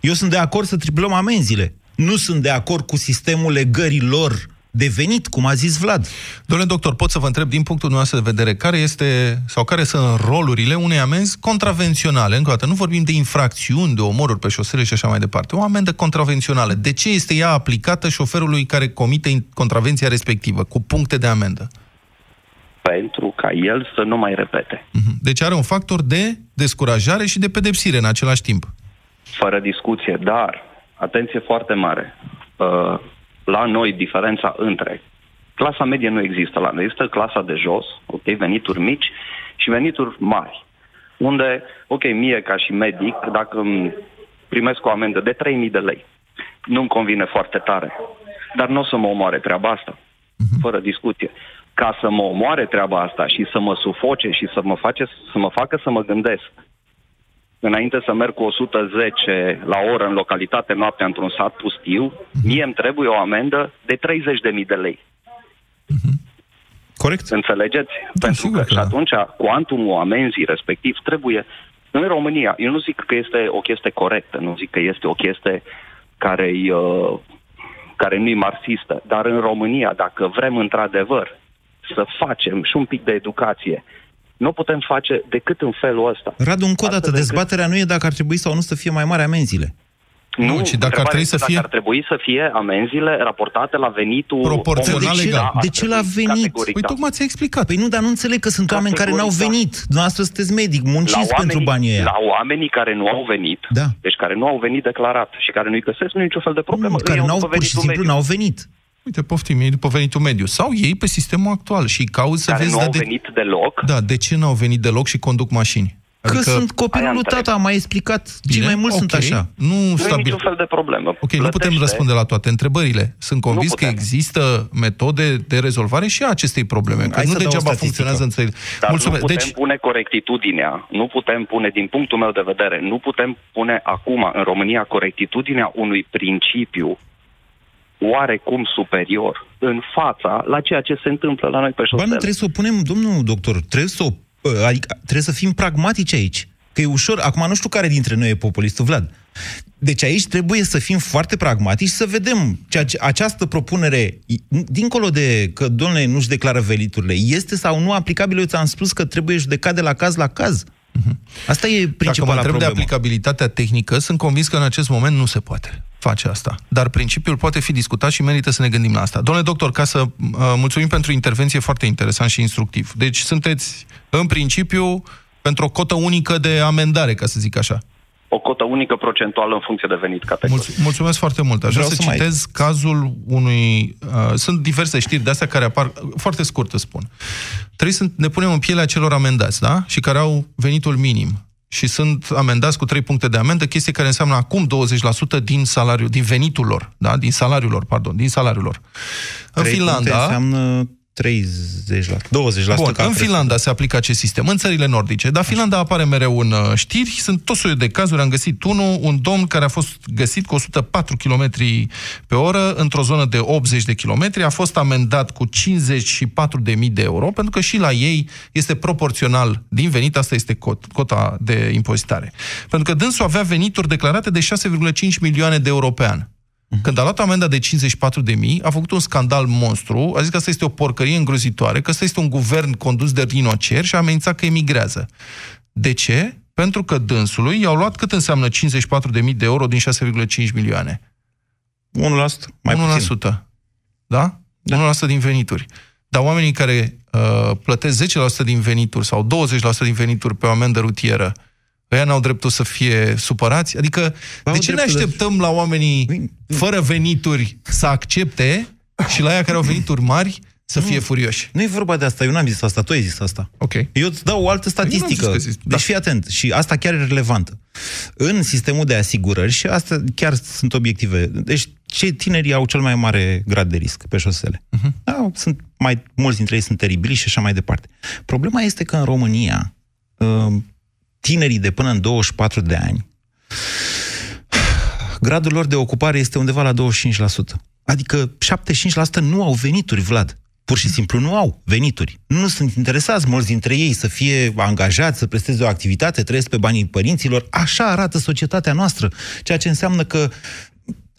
Speaker 10: Eu sunt de acord să triplăm amenziile. Nu sunt de acord cu sistemul legărilor de venit, cum a zis Vlad.
Speaker 9: Domnule doctor, pot să vă întreb din punctul nostru de vedere care este sau care sunt rolurile unei amenzi contravenționale? Încă o dată, nu vorbim de infracțiuni, de omoruri pe șosele și așa mai departe. O amendă contravențională. De ce este ea aplicată șoferului care comite in- contravenția respectivă, cu puncte de amendă?
Speaker 12: pentru ca el să nu mai repete.
Speaker 9: Deci are un factor de descurajare și de pedepsire în același timp.
Speaker 12: Fără discuție, dar, atenție foarte mare, uh, la noi diferența între clasa medie nu există la noi, există clasa de jos, ok, venituri mici și venituri mari. Unde, ok, mie ca și medic, dacă îmi primesc o amendă de 3.000 de lei, nu-mi convine foarte tare, dar nu o să mă omoare treaba asta, fără discuție. Ca să mă omoare treaba asta și să mă sufoce și să mă, face, să mă facă să mă gândesc înainte să merg cu 110 la oră în localitate noaptea într-un sat pustiu, mie îmi trebuie o amendă de 30.000 de lei.
Speaker 10: Corect.
Speaker 12: Înțelegeți? Pentru că,
Speaker 9: da.
Speaker 12: și atunci cuantumul amenzii respectiv trebuie în România, eu nu zic că este o chestie corectă, nu zic că este o chestie care, uh, care nu-i marxistă, dar în România, dacă vrem într-adevăr să facem și un pic de educație, nu putem face decât în felul ăsta.
Speaker 10: Radu, încă o dată,
Speaker 12: Astfel încât-
Speaker 10: dezbaterea nu e dacă ar trebui sau nu să fie mai mari amenziile.
Speaker 9: Nu, ci dacă ar
Speaker 12: întrebarea
Speaker 9: trebui
Speaker 12: este
Speaker 9: să fie-
Speaker 12: Dacă ar trebui să fie amenziile raportate la venitul
Speaker 9: Proporțional
Speaker 12: omului.
Speaker 9: legal.
Speaker 12: Da, ar
Speaker 10: De ce
Speaker 12: trebui
Speaker 10: la venit?
Speaker 12: categoric,
Speaker 9: Păi
Speaker 12: da.
Speaker 9: tocmai ți-a explicat.
Speaker 10: Păi nu, dar nu înțeleg că sunt oameni care n-au
Speaker 12: Categoric, da.
Speaker 10: venit. Dumneavoastră sunteți medic, munciți pentru banii ăia.
Speaker 12: La oamenii care nu au venit,
Speaker 10: Da.
Speaker 12: deci care nu au venit declarat și care nu-i găsesc, nu e niciun fel de problemă.
Speaker 10: Nu, care
Speaker 12: Îi iau
Speaker 10: n-au,
Speaker 12: după
Speaker 10: pur și
Speaker 12: venitul
Speaker 10: simplu
Speaker 12: mediu.
Speaker 10: n-au venit.
Speaker 9: Uite, poftim, ei după venitul mediu. Sau ei pe sistemul actual și cauți să
Speaker 12: Care
Speaker 9: vezi...
Speaker 12: nu
Speaker 9: dar
Speaker 12: au
Speaker 9: de...
Speaker 12: venit deloc.
Speaker 9: Da, de ce n-au venit deloc și conduc mașini?
Speaker 10: Că sunt
Speaker 12: Aia
Speaker 10: copilul lui
Speaker 12: întreb.
Speaker 10: tata, am mai explicat. Cei
Speaker 9: Bine,
Speaker 10: mai mulți sunt
Speaker 9: ok.
Speaker 10: așa.
Speaker 9: Nu
Speaker 12: Nu e
Speaker 9: stabil...
Speaker 12: niciun fel de problemă.
Speaker 9: Ok, nu putem
Speaker 12: Plătește-
Speaker 9: răspunde la toate întrebările. Sunt convins că
Speaker 12: putem.
Speaker 9: există metode de rezolvare și a acestei probleme. Că
Speaker 10: Hai
Speaker 9: nu
Speaker 10: să dau o
Speaker 9: degeaba
Speaker 10: statistică.
Speaker 9: funcționează în țări.
Speaker 12: Dar
Speaker 9: Mulțumesc.
Speaker 12: nu putem
Speaker 9: Deci,
Speaker 12: pune corectitudinea, nu putem pune, din punctul meu de vedere, nu putem pune acum în România corectitudinea unui principiu oarecum superior în fața la ceea ce se întâmplă la noi pe
Speaker 10: Ba nu
Speaker 12: șosele.
Speaker 10: trebuie să o punem, domnul doctor, trebuie să, o, adică, trebuie să fim pragmatici aici. Că e ușor, acum nu știu care dintre noi e populistul, Vlad. Deci aici trebuie să fim foarte pragmatici și să vedem ceea ce, această propunere, dincolo de că, domnule, nu-și declară veniturile, este sau nu aplicabilă, eu ți-am spus că trebuie judecat de la caz la caz. Asta e
Speaker 9: dacă mă
Speaker 10: principala
Speaker 9: întreb de
Speaker 10: problemă.
Speaker 9: aplicabilitatea tehnică, sunt convins că în acest moment nu se poate face asta. Dar principiul poate fi discutat și merită să ne gândim la asta. Domnule doctor, ca să uh, mulțumim pentru intervenție foarte interesant și instructiv. Deci sunteți, în principiu, pentru o cotă unică de amendare, ca să zic așa.
Speaker 12: O cotă unică procentuală în funcție de venit categoric.
Speaker 9: Mulț- mulțumesc foarte mult. Aș vrea
Speaker 10: Vreau
Speaker 9: să,
Speaker 10: să mai-
Speaker 9: citez cazul unui... Uh, sunt diverse știri de astea care apar, foarte scurt îți spun. Trebuie să ne punem în pielea celor amendați, da? Și care au venitul minim. Și sunt amendați cu 3 puncte de amendă, chestie care înseamnă acum 20% din salariul, din venitul lor, da? Din salariul lor, pardon, din salariul lor. În
Speaker 10: Trei puncte
Speaker 9: Finlanda...
Speaker 10: înseamnă 30 la 20%
Speaker 9: Bun,
Speaker 10: ca
Speaker 9: în
Speaker 10: preț.
Speaker 9: Finlanda se aplică acest sistem, în țările nordice, dar Finlanda apare mereu în uh, știri, sunt tot soiul de cazuri, am găsit unul, un domn care a fost găsit cu 104 km pe oră într-o zonă de 80 de km, a fost amendat cu 54.000 de euro, pentru că și la ei este proporțional din venit, asta este cot, cota de impozitare. Pentru că dânsul avea venituri declarate de 6,5 milioane de euro pe an. Când a luat amenda de 54 de mii, a făcut un scandal monstru, a zis că asta este o porcărie îngrozitoare, că asta este un guvern condus de rinoceri și a amenințat că emigrează. De ce? Pentru că dânsului i-au luat cât înseamnă 54 de mii de euro din 6,5 milioane?
Speaker 10: 1%, mai
Speaker 9: 1%.
Speaker 10: puțin.
Speaker 9: Da? da? 1% din venituri. Dar oamenii care uh, plătesc 10% din venituri sau 20% din venituri pe o amendă rutieră, ăia n-au dreptul să fie supărați? Adică,
Speaker 10: Au
Speaker 9: de ce ne
Speaker 10: dreptul de-
Speaker 9: așteptăm la oamenii fără venituri să accepte și la ea care au venituri mari să fie furioși?
Speaker 10: Nu e vorba de asta, eu n-am zis asta, tu ai zis asta.
Speaker 9: Ok.
Speaker 10: Eu îți dau o altă statistică.
Speaker 9: Eu n-am zis că zis- da.
Speaker 10: Deci fii atent, și asta chiar e relevantă. În sistemul de asigurări, și asta chiar sunt obiective, deci cei tinerii au cel mai mare grad de risc pe șosele.
Speaker 9: Mhm.
Speaker 10: Uh-huh. Da, sunt mai mulți dintre ei sunt teribili și așa mai departe. Problema este că în România uh, tinerii de până în 24 de ani gradul lor de ocupare este undeva la 25%. Adică 75% nu au venituri, Vlad. Pur și simplu nu au venituri. Nu sunt interesați mulți dintre ei să fie angajați, să presteze o activitate, trăiesc pe banii părinților. Așa arată societatea noastră. Ceea ce înseamnă că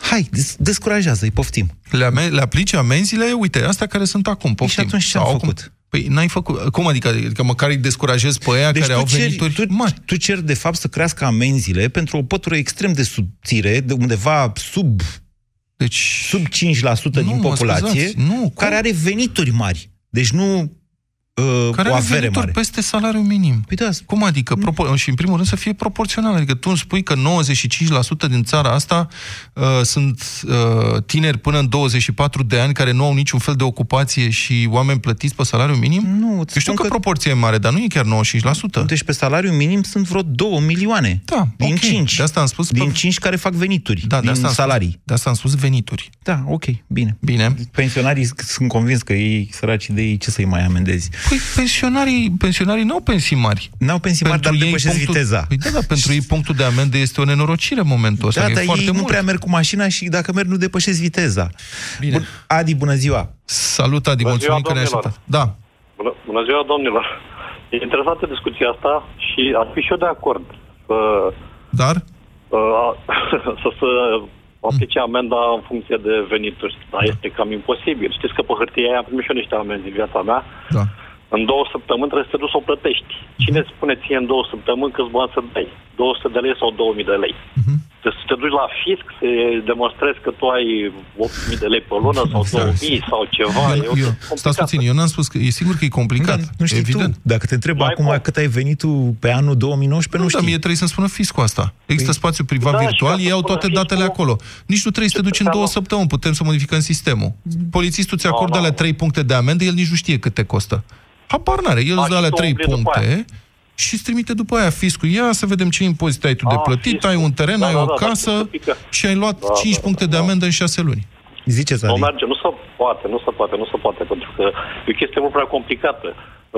Speaker 10: Hai, des- descurajează-i, poftim.
Speaker 9: Le, ame- le aplici amenziile, uite, astea care sunt acum, poftim.
Speaker 10: Și atunci ce am
Speaker 9: Sau
Speaker 10: făcut?
Speaker 9: Acum, păi n-ai făcut. Cum adică? Adică măcar îi descurajezi pe aia
Speaker 10: Deci
Speaker 9: care
Speaker 10: tu
Speaker 9: au
Speaker 10: ceri,
Speaker 9: venituri
Speaker 10: tu,
Speaker 9: mari.
Speaker 10: tu ceri, de fapt, să crească amenziile pentru o pătură extrem de subțire, de undeva sub,
Speaker 9: deci,
Speaker 10: sub 5% din
Speaker 9: mă
Speaker 10: populație,
Speaker 9: scuzați, nu, cum?
Speaker 10: care are venituri mari. Deci nu uh,
Speaker 9: care
Speaker 10: o
Speaker 9: are
Speaker 10: avere
Speaker 9: venituri
Speaker 10: mare.
Speaker 9: peste salariul minim.
Speaker 10: Păi da,
Speaker 9: Cum adică? Propor- și în primul rând să fie proporțional. Adică tu îmi spui că 95% din țara asta uh, sunt uh, tineri până în 24 de ani care nu au niciun fel de ocupație și oameni plătiți pe salariu minim?
Speaker 10: Nu,
Speaker 9: Eu știu că, că proporția e mare, dar nu e chiar 95%.
Speaker 10: Deci pe salariu minim sunt vreo 2 milioane.
Speaker 9: Da,
Speaker 10: din
Speaker 9: ok.
Speaker 10: 5.
Speaker 9: De asta am spus
Speaker 10: Din
Speaker 9: pe-
Speaker 10: 5 care fac venituri.
Speaker 9: Da, de
Speaker 10: din
Speaker 9: asta am
Speaker 10: salarii.
Speaker 9: Spus, de asta am spus venituri.
Speaker 10: Da, ok, bine.
Speaker 9: Bine.
Speaker 10: Pensionarii sunt convins că ei, săraci de ei, ce să-i mai amendezi?
Speaker 9: Păi pensionarii, pensionarii nu au pensii mari.
Speaker 10: N-au pensii mari, dar
Speaker 9: ei
Speaker 10: depășesc
Speaker 9: punctul,
Speaker 10: viteza.
Speaker 9: Păi da, da, pentru ei punctul de amendă este o nenorocire în momentul ăsta.
Speaker 10: Da,
Speaker 9: că e
Speaker 10: dar
Speaker 9: foarte
Speaker 10: ei nu
Speaker 9: mult.
Speaker 10: prea merg cu mașina și dacă merg nu depășesc viteza.
Speaker 9: Bine.
Speaker 10: Bun. Adi, bună ziua!
Speaker 9: Salut, Adi,
Speaker 13: Bună ziua,
Speaker 9: mulțumim că ne-ai
Speaker 13: domnilor.
Speaker 9: așteptat. Da,
Speaker 13: Bună, bună ziua, domnilor. E interesantă discuția asta și aș fi și eu de acord să,
Speaker 9: dar
Speaker 13: uh, să se aplice amenda în funcție de venituri. Dar este cam imposibil. Știți că pe hârtie aia am primit și eu niște amenzi în viața mea.
Speaker 9: Da.
Speaker 13: În două săptămâni trebuie să te duci să o plătești. Cine îți spune ție în două săptămâni câți bani să dai? 200 de lei sau 2000 de lei? Deci să te duci la fisc să demonstrezi că tu ai 8000 de lei pe lună sau 2000 sau ceva.
Speaker 9: eu,
Speaker 13: e o
Speaker 9: eu,
Speaker 13: chestie
Speaker 9: stați puțin, eu n-am spus că e sigur că e complicat.
Speaker 10: Da, nu știi
Speaker 9: evident.
Speaker 10: tu, dacă te întreb acum cât ai venit tu pe anul 2019, nu,
Speaker 9: Nu,
Speaker 10: știi.
Speaker 9: dar mie trebuie să-mi spună fiscul asta. Există
Speaker 10: Păi-
Speaker 9: spațiu privat
Speaker 13: Da, și
Speaker 9: virtual,
Speaker 13: ca să
Speaker 9: ei au
Speaker 13: spună
Speaker 9: toate datele
Speaker 13: fiscul-
Speaker 9: acolo. Nici nu trebuie să te duci în două săptămâni, putem să modificăm sistemul. Polițistul ți acordă alea trei puncte de amendă, el nici nu știe cât te costă. Habar n-are, el
Speaker 13: A,
Speaker 9: îți dă
Speaker 13: și
Speaker 9: alea
Speaker 13: tu
Speaker 9: trei
Speaker 13: umpli după
Speaker 9: puncte
Speaker 13: aia.
Speaker 9: și îți trimite după aia fiscul. Ia să vedem ce impozit ai tu de
Speaker 13: A,
Speaker 9: plătit,
Speaker 13: fiscul.
Speaker 9: ai un teren,
Speaker 13: Da,
Speaker 9: ai
Speaker 13: da,
Speaker 9: o
Speaker 13: da, da,
Speaker 9: casă
Speaker 13: să pică.
Speaker 9: și ai luat
Speaker 13: Da,
Speaker 9: 5
Speaker 13: da,
Speaker 9: puncte de amendă în 6 luni.
Speaker 10: Ziceți,
Speaker 13: Nu
Speaker 10: Adi.
Speaker 13: merge, nu se poate, nu se poate, nu se poate, pentru că e o chestie mult prea complicată.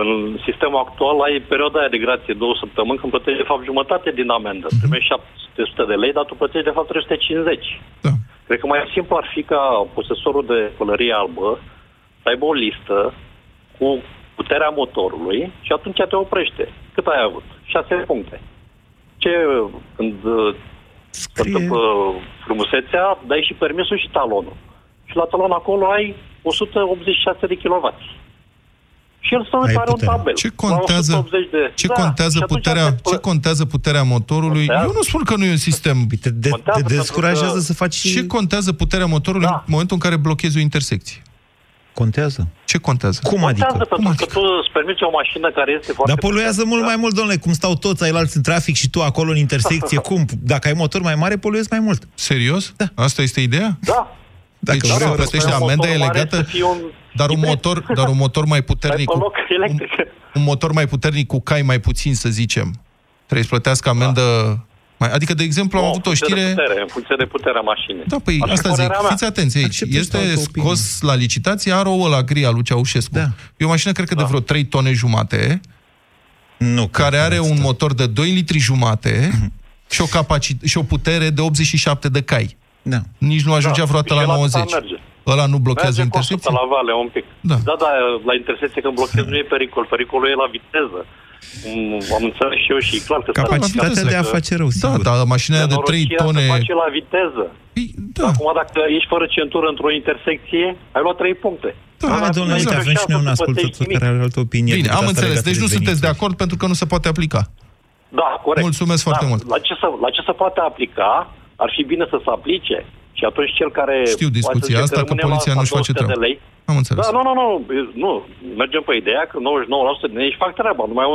Speaker 13: În sistemul actual ai perioada aia de grație, două săptămâni, când plătești de fapt jumătate din amendă.
Speaker 9: Mhm.
Speaker 13: Uh-huh. Primești 700 de lei, dar tu plătești de fapt 350.
Speaker 9: Da.
Speaker 13: Cred că mai simplu ar fi ca posesorul de pălărie albă să aibă o listă cu puterea motorului și atunci te oprește. Cât ai avut? 6 puncte. Ce, când uh, se întâmplă frumusețea, dai și permisul și talonul. Și la talon acolo ai 186 de kW. Și el stă
Speaker 9: Ai
Speaker 13: are un
Speaker 9: putere.
Speaker 13: tabel.
Speaker 9: Ce
Speaker 13: La
Speaker 9: contează,
Speaker 13: 180 de...
Speaker 9: ce,
Speaker 13: Da,
Speaker 9: contează
Speaker 13: și atunci
Speaker 9: puterea,
Speaker 13: te-
Speaker 9: ce contează puterea motorului?
Speaker 13: Contează.
Speaker 9: Eu nu spun că nu e un sistem.
Speaker 10: Te, de,
Speaker 13: Contează
Speaker 10: te descurajează
Speaker 13: pentru că-
Speaker 10: să faci...
Speaker 9: Ce contează puterea motorului
Speaker 13: Da.
Speaker 9: în momentul în care blochezi o intersecție?
Speaker 10: Contează?
Speaker 9: Ce contează?
Speaker 10: Cum adică?
Speaker 13: Contează pentru că tu îți permiți o mașină care este foarte...
Speaker 10: Dar poluează mult mai mult, domnule, cum stau toți ailalți în trafic și tu acolo în intersecție, cum? Dacă ai motor mai mare, poluezi mai mult.
Speaker 9: Serios? Da. Asta este ideea?
Speaker 13: Da.
Speaker 9: Deci
Speaker 10: Dacă
Speaker 9: da,
Speaker 10: vreau-
Speaker 9: plătește
Speaker 10: Dacă
Speaker 9: amenda e
Speaker 13: motorul mare
Speaker 9: legată,
Speaker 13: să fie un
Speaker 9: dar un
Speaker 13: hibrid.
Speaker 9: motor, dar un motor mai puternic,
Speaker 13: Ai pe
Speaker 9: cu,
Speaker 13: loc electric.
Speaker 9: un motor mai puternic cu cai mai puțin, să zicem, trebuie să plătească amendă mai... Adică, de exemplu, am
Speaker 13: Nu,
Speaker 9: avut o
Speaker 13: în funcție
Speaker 9: știre...
Speaker 13: De putere, în funcție de puterea mașinii.
Speaker 9: Da, păi
Speaker 13: Așa
Speaker 9: asta
Speaker 13: e
Speaker 9: zic.
Speaker 13: părerea mea.
Speaker 9: Fiți atenți aici.
Speaker 10: Acceptez
Speaker 9: Este
Speaker 10: altă opinie.
Speaker 9: scos la licitație aro la gri al lui Ceaușescu. Da. E o mașină, cred că de vreo 3 tone jumate,
Speaker 10: nu,
Speaker 9: care are un motor de 2 litri jumate
Speaker 10: Mhm.
Speaker 9: și, o capaci- și o putere de 87 de cai.
Speaker 10: Da.
Speaker 9: Nici nu ajungea
Speaker 13: Da,
Speaker 9: vreodată
Speaker 13: și
Speaker 9: la
Speaker 13: el atâta
Speaker 9: 90.
Speaker 13: merge.
Speaker 9: Ăla nu blochează
Speaker 13: Merge cu 100
Speaker 9: intersecția?
Speaker 13: la vale un pic.
Speaker 9: Da.
Speaker 13: da, da, la intersecție când blochezi nu e pericol. Pericolul e la viteză. Mm, Am înțeles și eu și e clar că...
Speaker 10: Capacitatea
Speaker 13: s-ar-
Speaker 10: de a face rău,
Speaker 9: Da,
Speaker 10: sigur.
Speaker 9: dar mașina de 3
Speaker 13: Nenorocirea
Speaker 9: tone...
Speaker 13: se face la viteză.
Speaker 9: da.
Speaker 13: Acum, dacă ești fără centură într-o intersecție, ai luat 3 puncte.
Speaker 10: Da, hai, domnule, uite, avem și noi un ascultător care are altă opinie.
Speaker 9: Bine,
Speaker 10: decât
Speaker 9: am
Speaker 10: asta
Speaker 9: înțeles.
Speaker 10: legată
Speaker 9: Deci
Speaker 10: de
Speaker 9: nu sunteți de
Speaker 10: venituri.
Speaker 9: acord pentru că nu se poate aplica.
Speaker 13: Da, corect.
Speaker 9: Mulțumesc foarte
Speaker 13: da,
Speaker 9: mult.
Speaker 13: La ce, să, la ce se poate aplica, ar fi bine să se aplice. Și atunci cel care...
Speaker 9: Știu discuția
Speaker 13: hai să
Speaker 9: asta,
Speaker 13: zicem
Speaker 9: că
Speaker 13: rămâne
Speaker 9: poliția
Speaker 13: la
Speaker 9: nu-și face
Speaker 13: 200 de
Speaker 9: treaba.
Speaker 13: lei,
Speaker 9: Am înțeles.
Speaker 13: Da, nu, nu, nu, nu. Mergem pe ideea că 99% din ei își fac treaba. Numai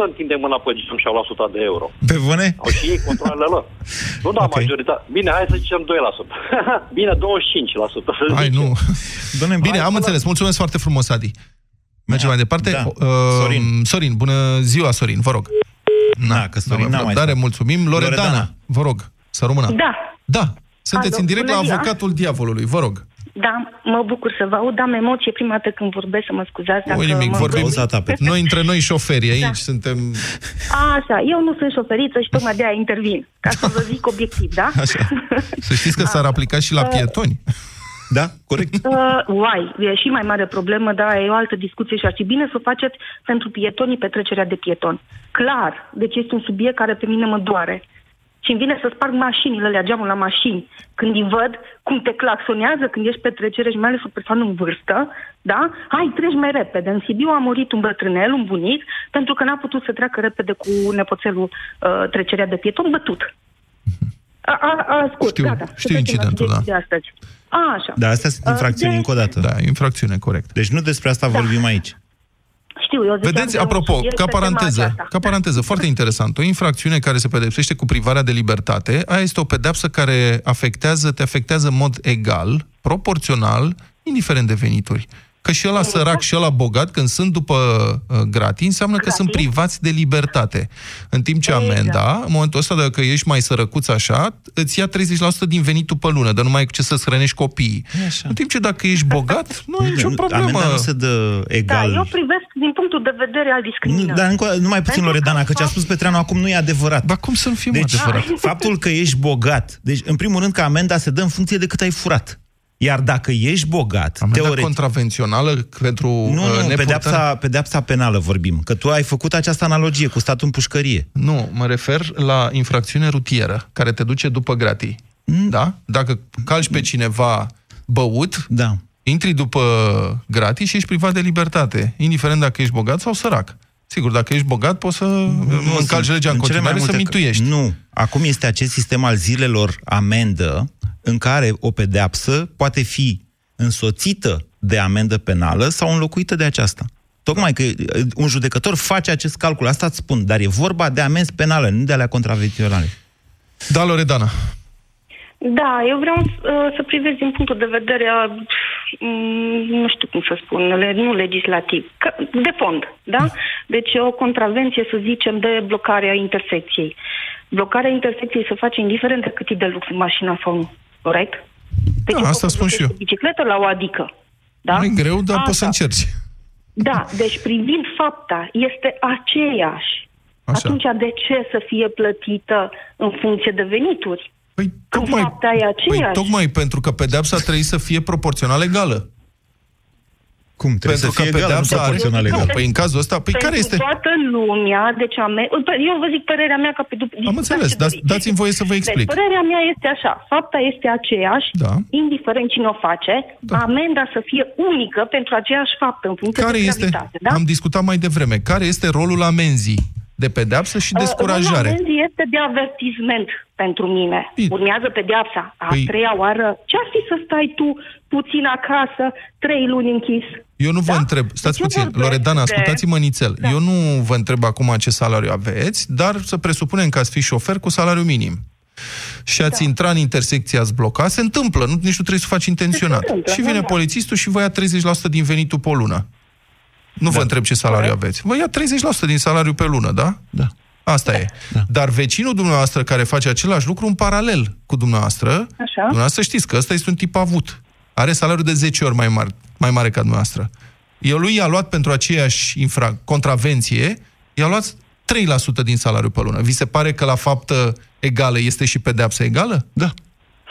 Speaker 13: 1% întinde mâna pe geam și au la 100 de euro.
Speaker 10: Pe bune?
Speaker 13: Au și ei controlele lor. Nu, da,
Speaker 10: Ok.
Speaker 13: majoritate. Bine, hai să zicem 2%. Bine, 25%. Să
Speaker 9: Hai,
Speaker 13: zicem.
Speaker 9: nu.
Speaker 10: Doamne,
Speaker 9: Bine, am înțeles. Mulțumesc foarte frumos, Adi. Mergem mai departe.
Speaker 10: Da.
Speaker 9: Uh,
Speaker 10: Sorin.
Speaker 9: Sorin, bună ziua, Sorin, vă rog.
Speaker 10: Na, că Sorin n-a mai
Speaker 9: Dare,
Speaker 10: stat.
Speaker 9: mulțumim. Loredana,
Speaker 10: Loredana.
Speaker 9: vă rog, să rămână.
Speaker 14: Da,
Speaker 9: Da, sunteți
Speaker 14: Alo,
Speaker 9: în direct la
Speaker 14: bună ziua.
Speaker 9: avocatul diavolului, vă rog.
Speaker 14: da, mă bucur să vă aud, am emoție prima dată când vorbesc, să mă scuzați dacă
Speaker 9: Nu nimic,
Speaker 14: mă
Speaker 9: vorbim.
Speaker 14: îngrui.
Speaker 9: Noi între noi șoferi aici
Speaker 14: Da.
Speaker 9: suntem...
Speaker 14: Așa, eu nu sunt șoferiță și tocmai de aia intervin, ca să vă zic obiectiv, da?
Speaker 9: Așa. Să știți că s-ar aplica și la pietoni.
Speaker 10: Da, corect.
Speaker 14: Uh, uai, e și mai mare problemă, dar e o altă discuție și ar fi bine să o faceți pentru pietonii petrecerea de pieton. Clar, deci este un subiect care pe mine mă doare. Și îmi vine să sparg mașinile, alea, geamul la mașini. Când îi văd cum te claxonează când ești pe trecere și mai ales o persoană în vârstă, da? Hai, treci mai repede. În Sibiu a murit un bătrânel, un bunic, pentru că n-a putut să treacă repede cu nepoțelul uh, trecerea de pieton bătut. A, a, a, scurt,
Speaker 9: Știu-
Speaker 14: gata. Să
Speaker 9: știu
Speaker 14: trecem la
Speaker 9: incidentul,
Speaker 14: subiectul
Speaker 9: da.
Speaker 14: De astăzi. A, așa.
Speaker 10: Da, astea sunt
Speaker 14: Uh,
Speaker 10: infracțiuni
Speaker 14: de-
Speaker 10: încă o dată.
Speaker 9: Da, infracțiune, corect.
Speaker 10: Deci nu despre asta vorbim aici.
Speaker 14: Știu, eu ziceam
Speaker 9: Vedeți,
Speaker 14: de un
Speaker 9: apropo,
Speaker 14: subiect
Speaker 9: ca
Speaker 14: pe tema
Speaker 9: paranteză,
Speaker 14: aceasta.
Speaker 9: ca paranteză, foarte interesant, o infracțiune care se pedepsește cu privarea de libertate, aia este o pedeapsă care afectează, te afectează în mod egal, proporțional, indiferent de venituri. Că și ăla sărac și ăla bogat, când sunt după uh, gratii, înseamnă că sunt privați de libertate. În timp ce amenda, în momentul ăsta, dacă ești mai sărăcuț așa, îți ia 30% din venitul pe lună, dar nu mai ai cu ce să-ți hrănești copiii. În timp ce dacă ești bogat, nu ai nicio problemă.
Speaker 10: Amenda nu se dă
Speaker 14: Da,
Speaker 10: egal.
Speaker 14: eu privesc din punctul de vedere al
Speaker 10: Nu,
Speaker 14: discriminării.
Speaker 10: dar încă, numai puțin, Loredana, că ce a spus Petreanu acum nu e adevărat.
Speaker 9: Dar cum să nu fie
Speaker 10: deci,
Speaker 9: adevărat?
Speaker 10: faptul că ești bogat, deci, în primul rând, că amenda se dă în funcție de cât ai furat. Iar dacă ești bogat,
Speaker 9: Amenda
Speaker 10: teoretic...
Speaker 9: contravențională pentru
Speaker 10: Nu,
Speaker 9: uh,
Speaker 10: nu,
Speaker 9: nepurtare?
Speaker 10: pedeapsa, pedeapsa penală vorbim. Că tu ai făcut această analogie cu statul în pușcărie.
Speaker 9: Nu, mă refer la infracțiune rutieră, care te duce după gratii. Da? Dacă calci pe cineva băut,
Speaker 10: da.
Speaker 9: intri după gratii și ești privat de libertate, indiferent dacă ești bogat sau sărac. Sigur, dacă ești bogat, poți să nu, încalci legea în,
Speaker 10: în cele mai
Speaker 9: continuare să
Speaker 10: multe
Speaker 9: mituiești.
Speaker 10: Nu. Acum este acest sistem al zilelor amendă, în care o pedeapsă poate fi însoțită de amendă penală sau înlocuită de aceasta. Tocmai că uh, un judecător face acest calcul, asta îți spun, dar e vorba de amenzi penale, nu de alea contravenționale.
Speaker 9: Da, Loredana.
Speaker 14: Da, eu vreau uh, să privesc din punctul de vedere a, mm, nu știu cum să spun, le- nu legislativ, că, de fond, da? Deci o contravenție, să zicem, de blocarea intersecției. Blocarea intersecției se face indiferent de cât e de lux mașina sau nu, corect? Deci
Speaker 9: Da, asta spun și eu.
Speaker 14: bicicletă la o adică, da?
Speaker 9: Nu e greu, dar
Speaker 14: Asta.
Speaker 9: poți să încerci.
Speaker 14: Da, deci privind fapta, este aceeași.
Speaker 9: Așa.
Speaker 14: Atunci de ce să fie plătită în funcție de venituri?
Speaker 9: Păi,
Speaker 14: tocmai, fapta e
Speaker 9: Păi,
Speaker 14: aceeași.
Speaker 9: tocmai pentru că pedeapsa trebuie să fie proporțional egală.
Speaker 10: Cum? Trebuie
Speaker 9: pentru
Speaker 10: să fie egală, nu proporțional egală.
Speaker 9: Păi în cazul ăsta, păi
Speaker 14: Pentru
Speaker 9: care este...
Speaker 14: toată lumea, deci ame... eu vă zic părerea mea ca pe după...
Speaker 9: Am înțeles, dați, dați-mi voie să vă explic.
Speaker 14: Deci, părerea mea este așa, fapta este aceeași,
Speaker 9: Da.
Speaker 14: indiferent cine o face, da. amenda să fie unică pentru aceeași faptă, în funcție
Speaker 9: Care
Speaker 14: de
Speaker 9: este,
Speaker 14: gravitate, da?
Speaker 9: am discutat mai devreme, care este rolul amenzii? De pedeapsă și
Speaker 14: Uh,
Speaker 9: descurajare.
Speaker 14: rolul amenzii este de avertisment pentru mine. Urmează pedeapsa. A
Speaker 9: Păi-
Speaker 14: treia oară, ce-ar fi să stai tu puțin acasă, trei luni închis?
Speaker 9: Eu nu vă întreb, stați
Speaker 14: Deci eu
Speaker 9: puțin,
Speaker 14: vorbesc
Speaker 9: Loredana,
Speaker 14: de-
Speaker 9: ascultați-mă nițel. Eu nu vă întreb acum ce salariu aveți, dar să presupunem că ați fi șofer cu salariu minim. Și ați da. intra în intersecție, ați bloca, se întâmplă, nu, nici nu trebuie să faci intenționat.
Speaker 14: întâmplă,
Speaker 9: și vine
Speaker 14: normal.
Speaker 9: polițistul și vă ia 30% din venitul pe lună. Nu da. vă întreb ce salariu aveți. Vă ia 30% din salariu pe lună, da?
Speaker 10: Da.
Speaker 9: Asta e. Da. Dar vecinul dumneavoastră care face același lucru în paralel cu dumneavoastră,
Speaker 14: Așa.
Speaker 9: dumneavoastră știți că ăsta este un tip avut. Are salariul de 10 ori mai mare, mai mare ca dumneavoastră. El lui i-a luat pentru aceeași infra, contravenție, i-a luat 3% din salariu pe lună. Vi se pare că la faptă egală este și pedeapsă egală?
Speaker 10: Da.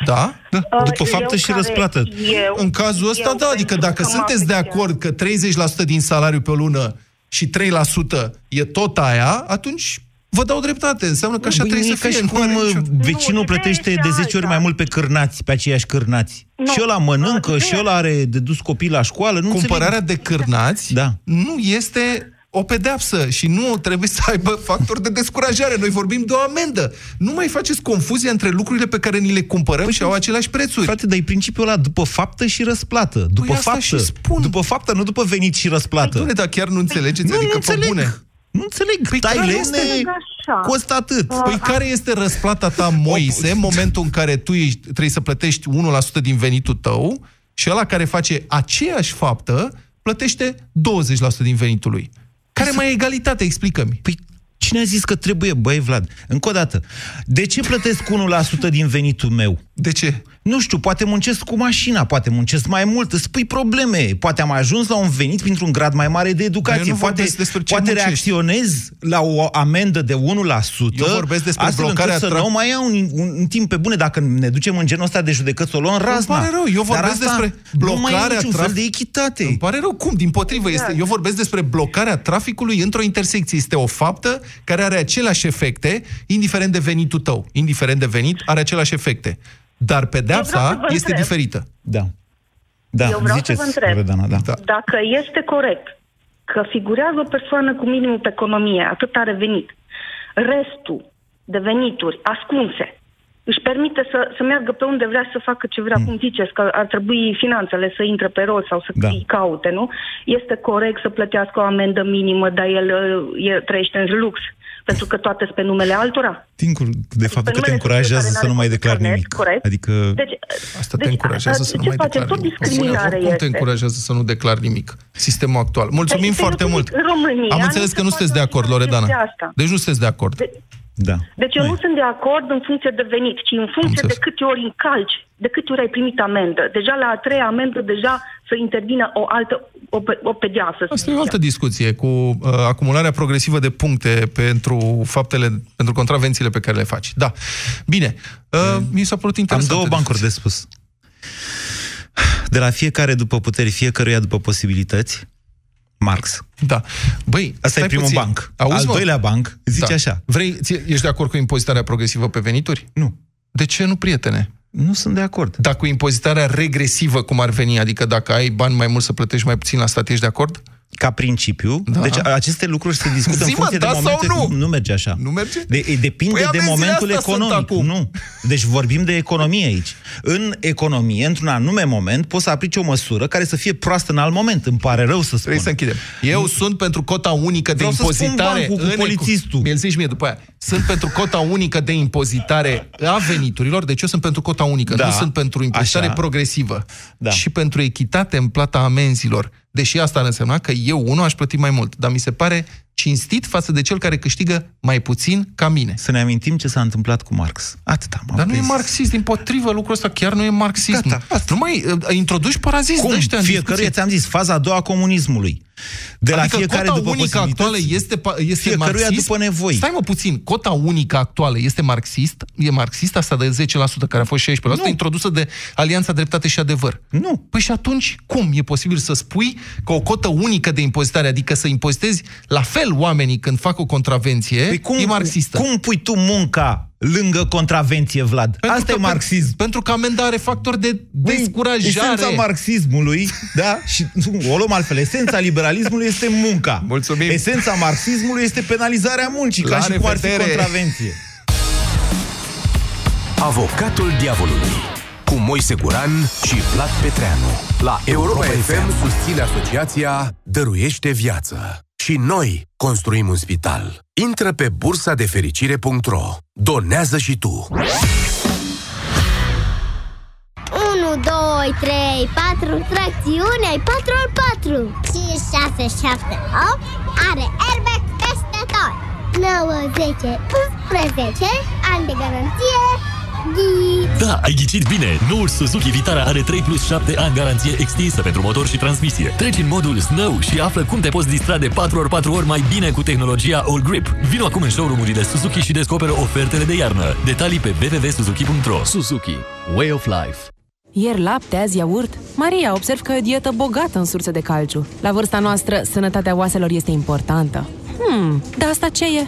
Speaker 9: Da?
Speaker 10: da.
Speaker 14: Uh,
Speaker 10: După
Speaker 14: eu
Speaker 10: faptă și
Speaker 14: care-
Speaker 10: răsplată.
Speaker 14: Eu,
Speaker 9: În cazul ăsta,
Speaker 14: eu
Speaker 9: da, adică
Speaker 14: pentru
Speaker 9: dacă
Speaker 14: că mă
Speaker 9: sunteți de
Speaker 14: afectează.
Speaker 9: acord că 30% din salariu pe lună și 3% e tot aia, atunci vă dau dreptate. Înseamnă că așa
Speaker 10: Băi,
Speaker 9: trebuie
Speaker 10: e
Speaker 9: să
Speaker 10: ca
Speaker 9: fie.
Speaker 10: și
Speaker 9: Nu
Speaker 10: cum
Speaker 9: are
Speaker 10: uh,
Speaker 9: nicio-
Speaker 10: vecinul plătește de 10 ori mai mult pe cârnați, pe aceiași cârnați.
Speaker 14: Nu.
Speaker 10: Și ăla mănâncă, și ăla are de dus copii la școală. Nu
Speaker 9: Cumpărarea
Speaker 10: înțeleg.
Speaker 9: de cârnați
Speaker 10: Da.
Speaker 9: nu este o pedeapsă și nu trebuie să aibă factor de descurajare. Noi vorbim de o amendă. Nu mai faceți confuzie între lucrurile pe care ni le cumpărăm și au aceleași prețuri.
Speaker 10: Frate, dar e principiul ăla după faptă și răsplată. După
Speaker 9: Păi asta
Speaker 10: faptă.
Speaker 9: și spun.
Speaker 10: După faptă, nu după venit și răsplată.
Speaker 9: Doamne, dar chiar nu înțelegeți?
Speaker 10: Nu,
Speaker 9: adică
Speaker 10: nu
Speaker 9: pe
Speaker 10: înțeleg.
Speaker 9: bune.
Speaker 10: Nu înțeleg.
Speaker 9: Păi
Speaker 10: Tai
Speaker 9: care
Speaker 10: lemne,
Speaker 9: este?
Speaker 14: Așa.
Speaker 10: costă atât.
Speaker 9: Păi care este răsplata ta, Moise, în momentul în care tu ești, trebuie să plătești 1% din venitul tău și ăla care face aceeași faptă plătește 20% din venitul lui? Care mai e egalitate? Explică-mi.
Speaker 10: Păi cine a zis că trebuie, băi Vlad? Încă o dată, de ce plătesc 1% din venitul meu?
Speaker 9: De ce?
Speaker 10: Nu știu, poate muncesc cu mașina, poate muncesc mai mult, îți pui probleme. Poate am ajuns la un venit printr-un grad mai mare de
Speaker 9: Dar eu
Speaker 10: educație.
Speaker 9: nu
Speaker 10: Poate,
Speaker 9: vorbesc despre ce
Speaker 10: poate
Speaker 9: muncești.
Speaker 10: reacționez la o amendă de 1%.
Speaker 9: Eu vorbesc despre
Speaker 10: astfel
Speaker 9: blocarea
Speaker 10: încât să
Speaker 9: tra-
Speaker 10: nu mai iau un, un, un timp pe bune. Dacă ne ducem în genul ăsta de judecăți, o luăm razna.
Speaker 9: pare rău, eu
Speaker 10: Dar
Speaker 9: vorbesc
Speaker 10: asta
Speaker 9: despre
Speaker 10: Nu mai e
Speaker 9: blocarea
Speaker 10: niciun fel
Speaker 9: traf-
Speaker 10: de echitate.
Speaker 9: Îmi pare rău, cum? Din potrivă,
Speaker 14: Exact.
Speaker 9: este, eu vorbesc despre blocarea traficului într-o intersecție. Este o faptă care are aceleași efecte, indiferent de venitul tău. Indiferent de venit, are aceleași efecte. Dar
Speaker 14: Eu vreau
Speaker 9: pedeapsa
Speaker 14: să vă
Speaker 9: este
Speaker 14: întreb.
Speaker 9: diferită.
Speaker 10: Da. Da,
Speaker 14: Eu vreau
Speaker 10: ziceți,
Speaker 14: să vă întreb,
Speaker 10: Loredana, da.
Speaker 9: Da.
Speaker 14: dacă este corect că figurează o persoană cu minimul pe economie, atât are venit, restul de venituri ascunse își permite să, să meargă pe unde vrea să facă ce vrea, mm. cum ziceți, că ar trebui finanțele să intre pe rol sau să
Speaker 10: Da.
Speaker 14: îi caute, nu? Este corect să plătească o amendă minimă, dar el, uh, el trăiește în lux, pentru că toate sunt pe numele altora.
Speaker 10: Dincul de faptul că te
Speaker 14: numele
Speaker 10: încurajează
Speaker 14: celui
Speaker 10: să
Speaker 14: care
Speaker 10: nu mai
Speaker 14: n-are
Speaker 10: declari
Speaker 14: carnet,
Speaker 10: nimic.
Speaker 14: corect.
Speaker 10: Adică
Speaker 14: Deci,
Speaker 9: Asta te
Speaker 14: deci,
Speaker 9: încurajează
Speaker 14: a-
Speaker 9: să nu
Speaker 14: ce
Speaker 9: mai
Speaker 14: facem?
Speaker 9: declari
Speaker 14: Tot
Speaker 9: nimic.
Speaker 14: discriminare
Speaker 9: Cum te
Speaker 14: este.
Speaker 9: încurajează să nu declari nimic? Sistemul actual. Mulțumim
Speaker 14: Deci,
Speaker 9: foarte
Speaker 14: eu
Speaker 9: mult.
Speaker 14: zic, în România
Speaker 9: Am înțeles
Speaker 14: nu
Speaker 9: că
Speaker 14: se
Speaker 9: nu sunteți de
Speaker 14: poate
Speaker 9: acord,
Speaker 14: face
Speaker 9: Loredana.
Speaker 14: chestia asta.
Speaker 9: Deci nu sunteți de acord.
Speaker 10: Da.
Speaker 14: Deci eu nu sunt de acord în funcție de venit, ci în funcție de câte ori încalci, de câte ori ai primit amendă. Deja la a treia amendă, deja să intervină o altă, o, pe- o pedeapsă. să
Speaker 9: Asta e o
Speaker 14: zic
Speaker 9: altă discuție cu uh, acumularea progresivă de puncte pentru faptele, pentru contravențiile pe care le faci. Da. Bine. Uh, mi s-a părut
Speaker 10: Am
Speaker 9: interesant.
Speaker 10: două bancuri de spus. De la fiecare după puteri, fiecăruia după posibilități. Marx.
Speaker 9: Da. Băi,
Speaker 10: Asta
Speaker 9: stai
Speaker 10: e primul
Speaker 9: puțin.
Speaker 10: banc.
Speaker 9: Auzi,
Speaker 10: Al
Speaker 9: mă?
Speaker 10: doilea banc zice așa.
Speaker 9: Vrei, ție, ești de acord cu impozitarea progresivă pe venituri?
Speaker 10: Nu.
Speaker 9: De ce nu, prietene?
Speaker 10: Nu sunt de acord.
Speaker 9: Dar cu impozitarea regresivă, cum ar veni, adică dacă ai bani mai mult să plătești mai puțin la stat, ești de acord?
Speaker 10: Ca principiu.
Speaker 9: Da.
Speaker 10: Deci aceste lucruri se discută în
Speaker 9: Zi-mă,
Speaker 10: funcție
Speaker 9: da
Speaker 10: de
Speaker 9: sau
Speaker 10: momente...
Speaker 9: nu?
Speaker 10: Nu merge așa.
Speaker 9: Nu merge?
Speaker 10: De, e- depinde
Speaker 9: Păi
Speaker 10: de
Speaker 9: amenziile
Speaker 10: momentul
Speaker 9: astea sunt
Speaker 10: economic.
Speaker 9: acum.
Speaker 10: Nu. Deci vorbim de economie aici. În economie, într-un anume moment, poți să aplici o măsură care să fie proastă în alt moment. Îmi pare rău să spun.
Speaker 9: Trebuie să închidem. Eu sunt pentru cota unică de
Speaker 10: Vreau să spun
Speaker 9: impozitare.
Speaker 10: bancul cu
Speaker 9: în eco-
Speaker 10: polițistul.
Speaker 9: Mi-l zici mie după aia. Sunt pentru cota unică de impozitare a veniturilor, deci eu sunt pentru cota unică,
Speaker 10: Da.
Speaker 9: nu sunt pentru impozitare
Speaker 10: Așa.
Speaker 9: progresivă.
Speaker 10: Da.
Speaker 9: Și pentru echitate în plata amenzilor. Deși asta ar însemna că eu, unul, aș plăti mai mult. Dar mi se pare cinstit față de cel care câștigă mai puțin ca mine.
Speaker 10: Să ne amintim ce s-a întâmplat cu Marx. Atât am
Speaker 9: Dar nu e
Speaker 10: prins.
Speaker 9: marxist, din potrivă, lucrul ăsta chiar nu e marxism.
Speaker 10: Gata,
Speaker 9: nu mai uh, introduci paraziți
Speaker 10: Cum?
Speaker 9: de ăștia în
Speaker 10: Fiecăruia,
Speaker 9: discuție.
Speaker 10: ți-am zis, faza a doua a comunismului. De la
Speaker 9: adică
Speaker 10: fiecare
Speaker 9: cota
Speaker 10: după
Speaker 9: unică
Speaker 10: posibilități,
Speaker 9: actuală este, pa- este
Speaker 10: fiecăruia
Speaker 9: marxist?
Speaker 10: după nevoi.
Speaker 9: Stai mă puțin, cota unică actuală este marxist? E marxist asta de 10%, care a fost 16%,
Speaker 10: Nu.
Speaker 9: introdusă de Alianța Dreptate și Adevăr.
Speaker 10: Nu.
Speaker 9: Păi și atunci, cum e posibil să spui că o cotă unică de impozitare, adică să impozitezi la fel oamenii când fac o contravenție,
Speaker 10: Păi cum,
Speaker 9: e marxistă?
Speaker 10: Cum pui tu munca lângă contravenție, Vlad?
Speaker 9: Pentru
Speaker 10: Asta
Speaker 9: că,
Speaker 10: e marxism.
Speaker 9: Pentru că amenda are factor de
Speaker 10: Băi,
Speaker 9: descurajare.
Speaker 10: Esența marxismului, da? Și nu, o luăm altfel. Esența liberalismului este munca.
Speaker 9: Mulțumim.
Speaker 10: Esența marxismului este penalizarea muncii,
Speaker 9: La
Speaker 10: ca și cum ar fi
Speaker 9: revedere.
Speaker 10: contravenție.
Speaker 11: Avocatul diavolului cu Moise Guran și Vlad Petreanu la Europa FM
Speaker 8: susține asociația Dăruiește Viață. Și noi construim un spital. Intră pe bursa de fericire.ro. Donează și tu.
Speaker 15: 1, 2, 3, 4, tracțiune, ai 4 ori 4 5, 6, 7, 8 Are airbag peste tot 9, 10, 11 Ani de garanție Ghid
Speaker 16: Da, ai ghicit bine! Noul Suzuki Vitara are 3 plus 7 ani garanție extinsă pentru motor și transmisie. Treci în modul Snow și află cum te poți distra de 4x4 ori mai bine cu tehnologia All Grip. Vino acum în showroom-urile Suzuki și descoperă ofertele de iarnă. Detalii pe www.suzuki.ro Suzuki. Way of Life.
Speaker 17: Ieri lapte, azi iaurt. Maria, observ că e o dietă bogată în surse de calciu. La vârsta noastră, sănătatea oaselor este importantă. Hmm, dar asta ce e?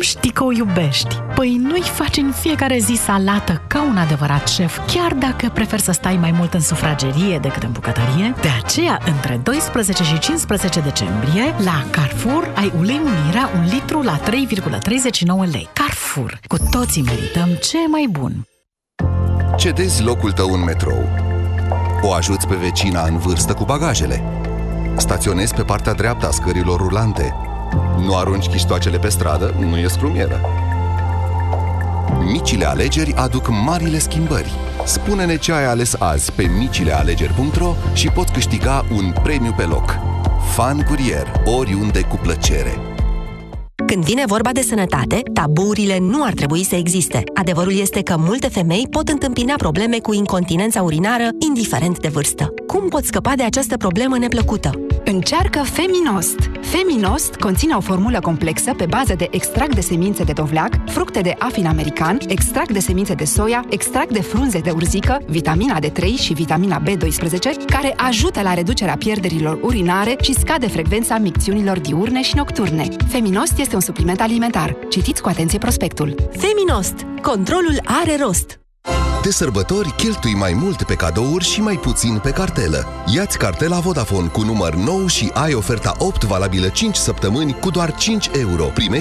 Speaker 2: Cum știi că o iubești? Păi nu-i faci în fiecare zi salată ca un adevărat șef, chiar dacă preferi să stai mai mult în sufragerie decât în bucătărie. De aceea, între 12 și 15 decembrie, la Carrefour ai ulei unirea un litru la 3,39 lei. Carrefour. Cu toții merităm ce mai bun.
Speaker 18: Cedezi locul tău în metrou. O ajuți pe vecina în vârstă cu bagajele. Staționezi pe partea dreaptă a scărilor rulante. Nu arunci chiștoacele pe stradă, nu e scrumieră. Micile alegeri aduc marile schimbări. Spune-ne ce ai ales azi pe micilealegeri.ro și poți câștiga un premiu pe loc. Fan Curier, oriunde cu plăcere.
Speaker 6: Când vine vorba de sănătate, taburile nu ar trebui să existe. Adevărul este că multe femei pot întâmpina probleme cu incontinența urinară, indiferent de vârstă. Cum poți scăpa de această problemă neplăcută?
Speaker 19: Încearcă Feminost! Feminost conține o formulă complexă pe bază de extract de semințe de dovleac, fructe de afin american, extract de semințe de soia, extract de frunze de urzică, vitamina D3 și vitamina B12, care ajută la reducerea pierderilor urinare și scade frecvența micțiunilor diurne și nocturne. Feminost este un supliment alimentar. Citiți cu atenție prospectul.
Speaker 20: Feminost. Controlul are rost.
Speaker 18: De sărbători, cheltui mai mult pe cadouri și mai puțin pe cartelă. Iați cartela Vodafone cu număr nou și ai oferta 8 valabilă 5 săptămâni cu doar 5 euro. Primești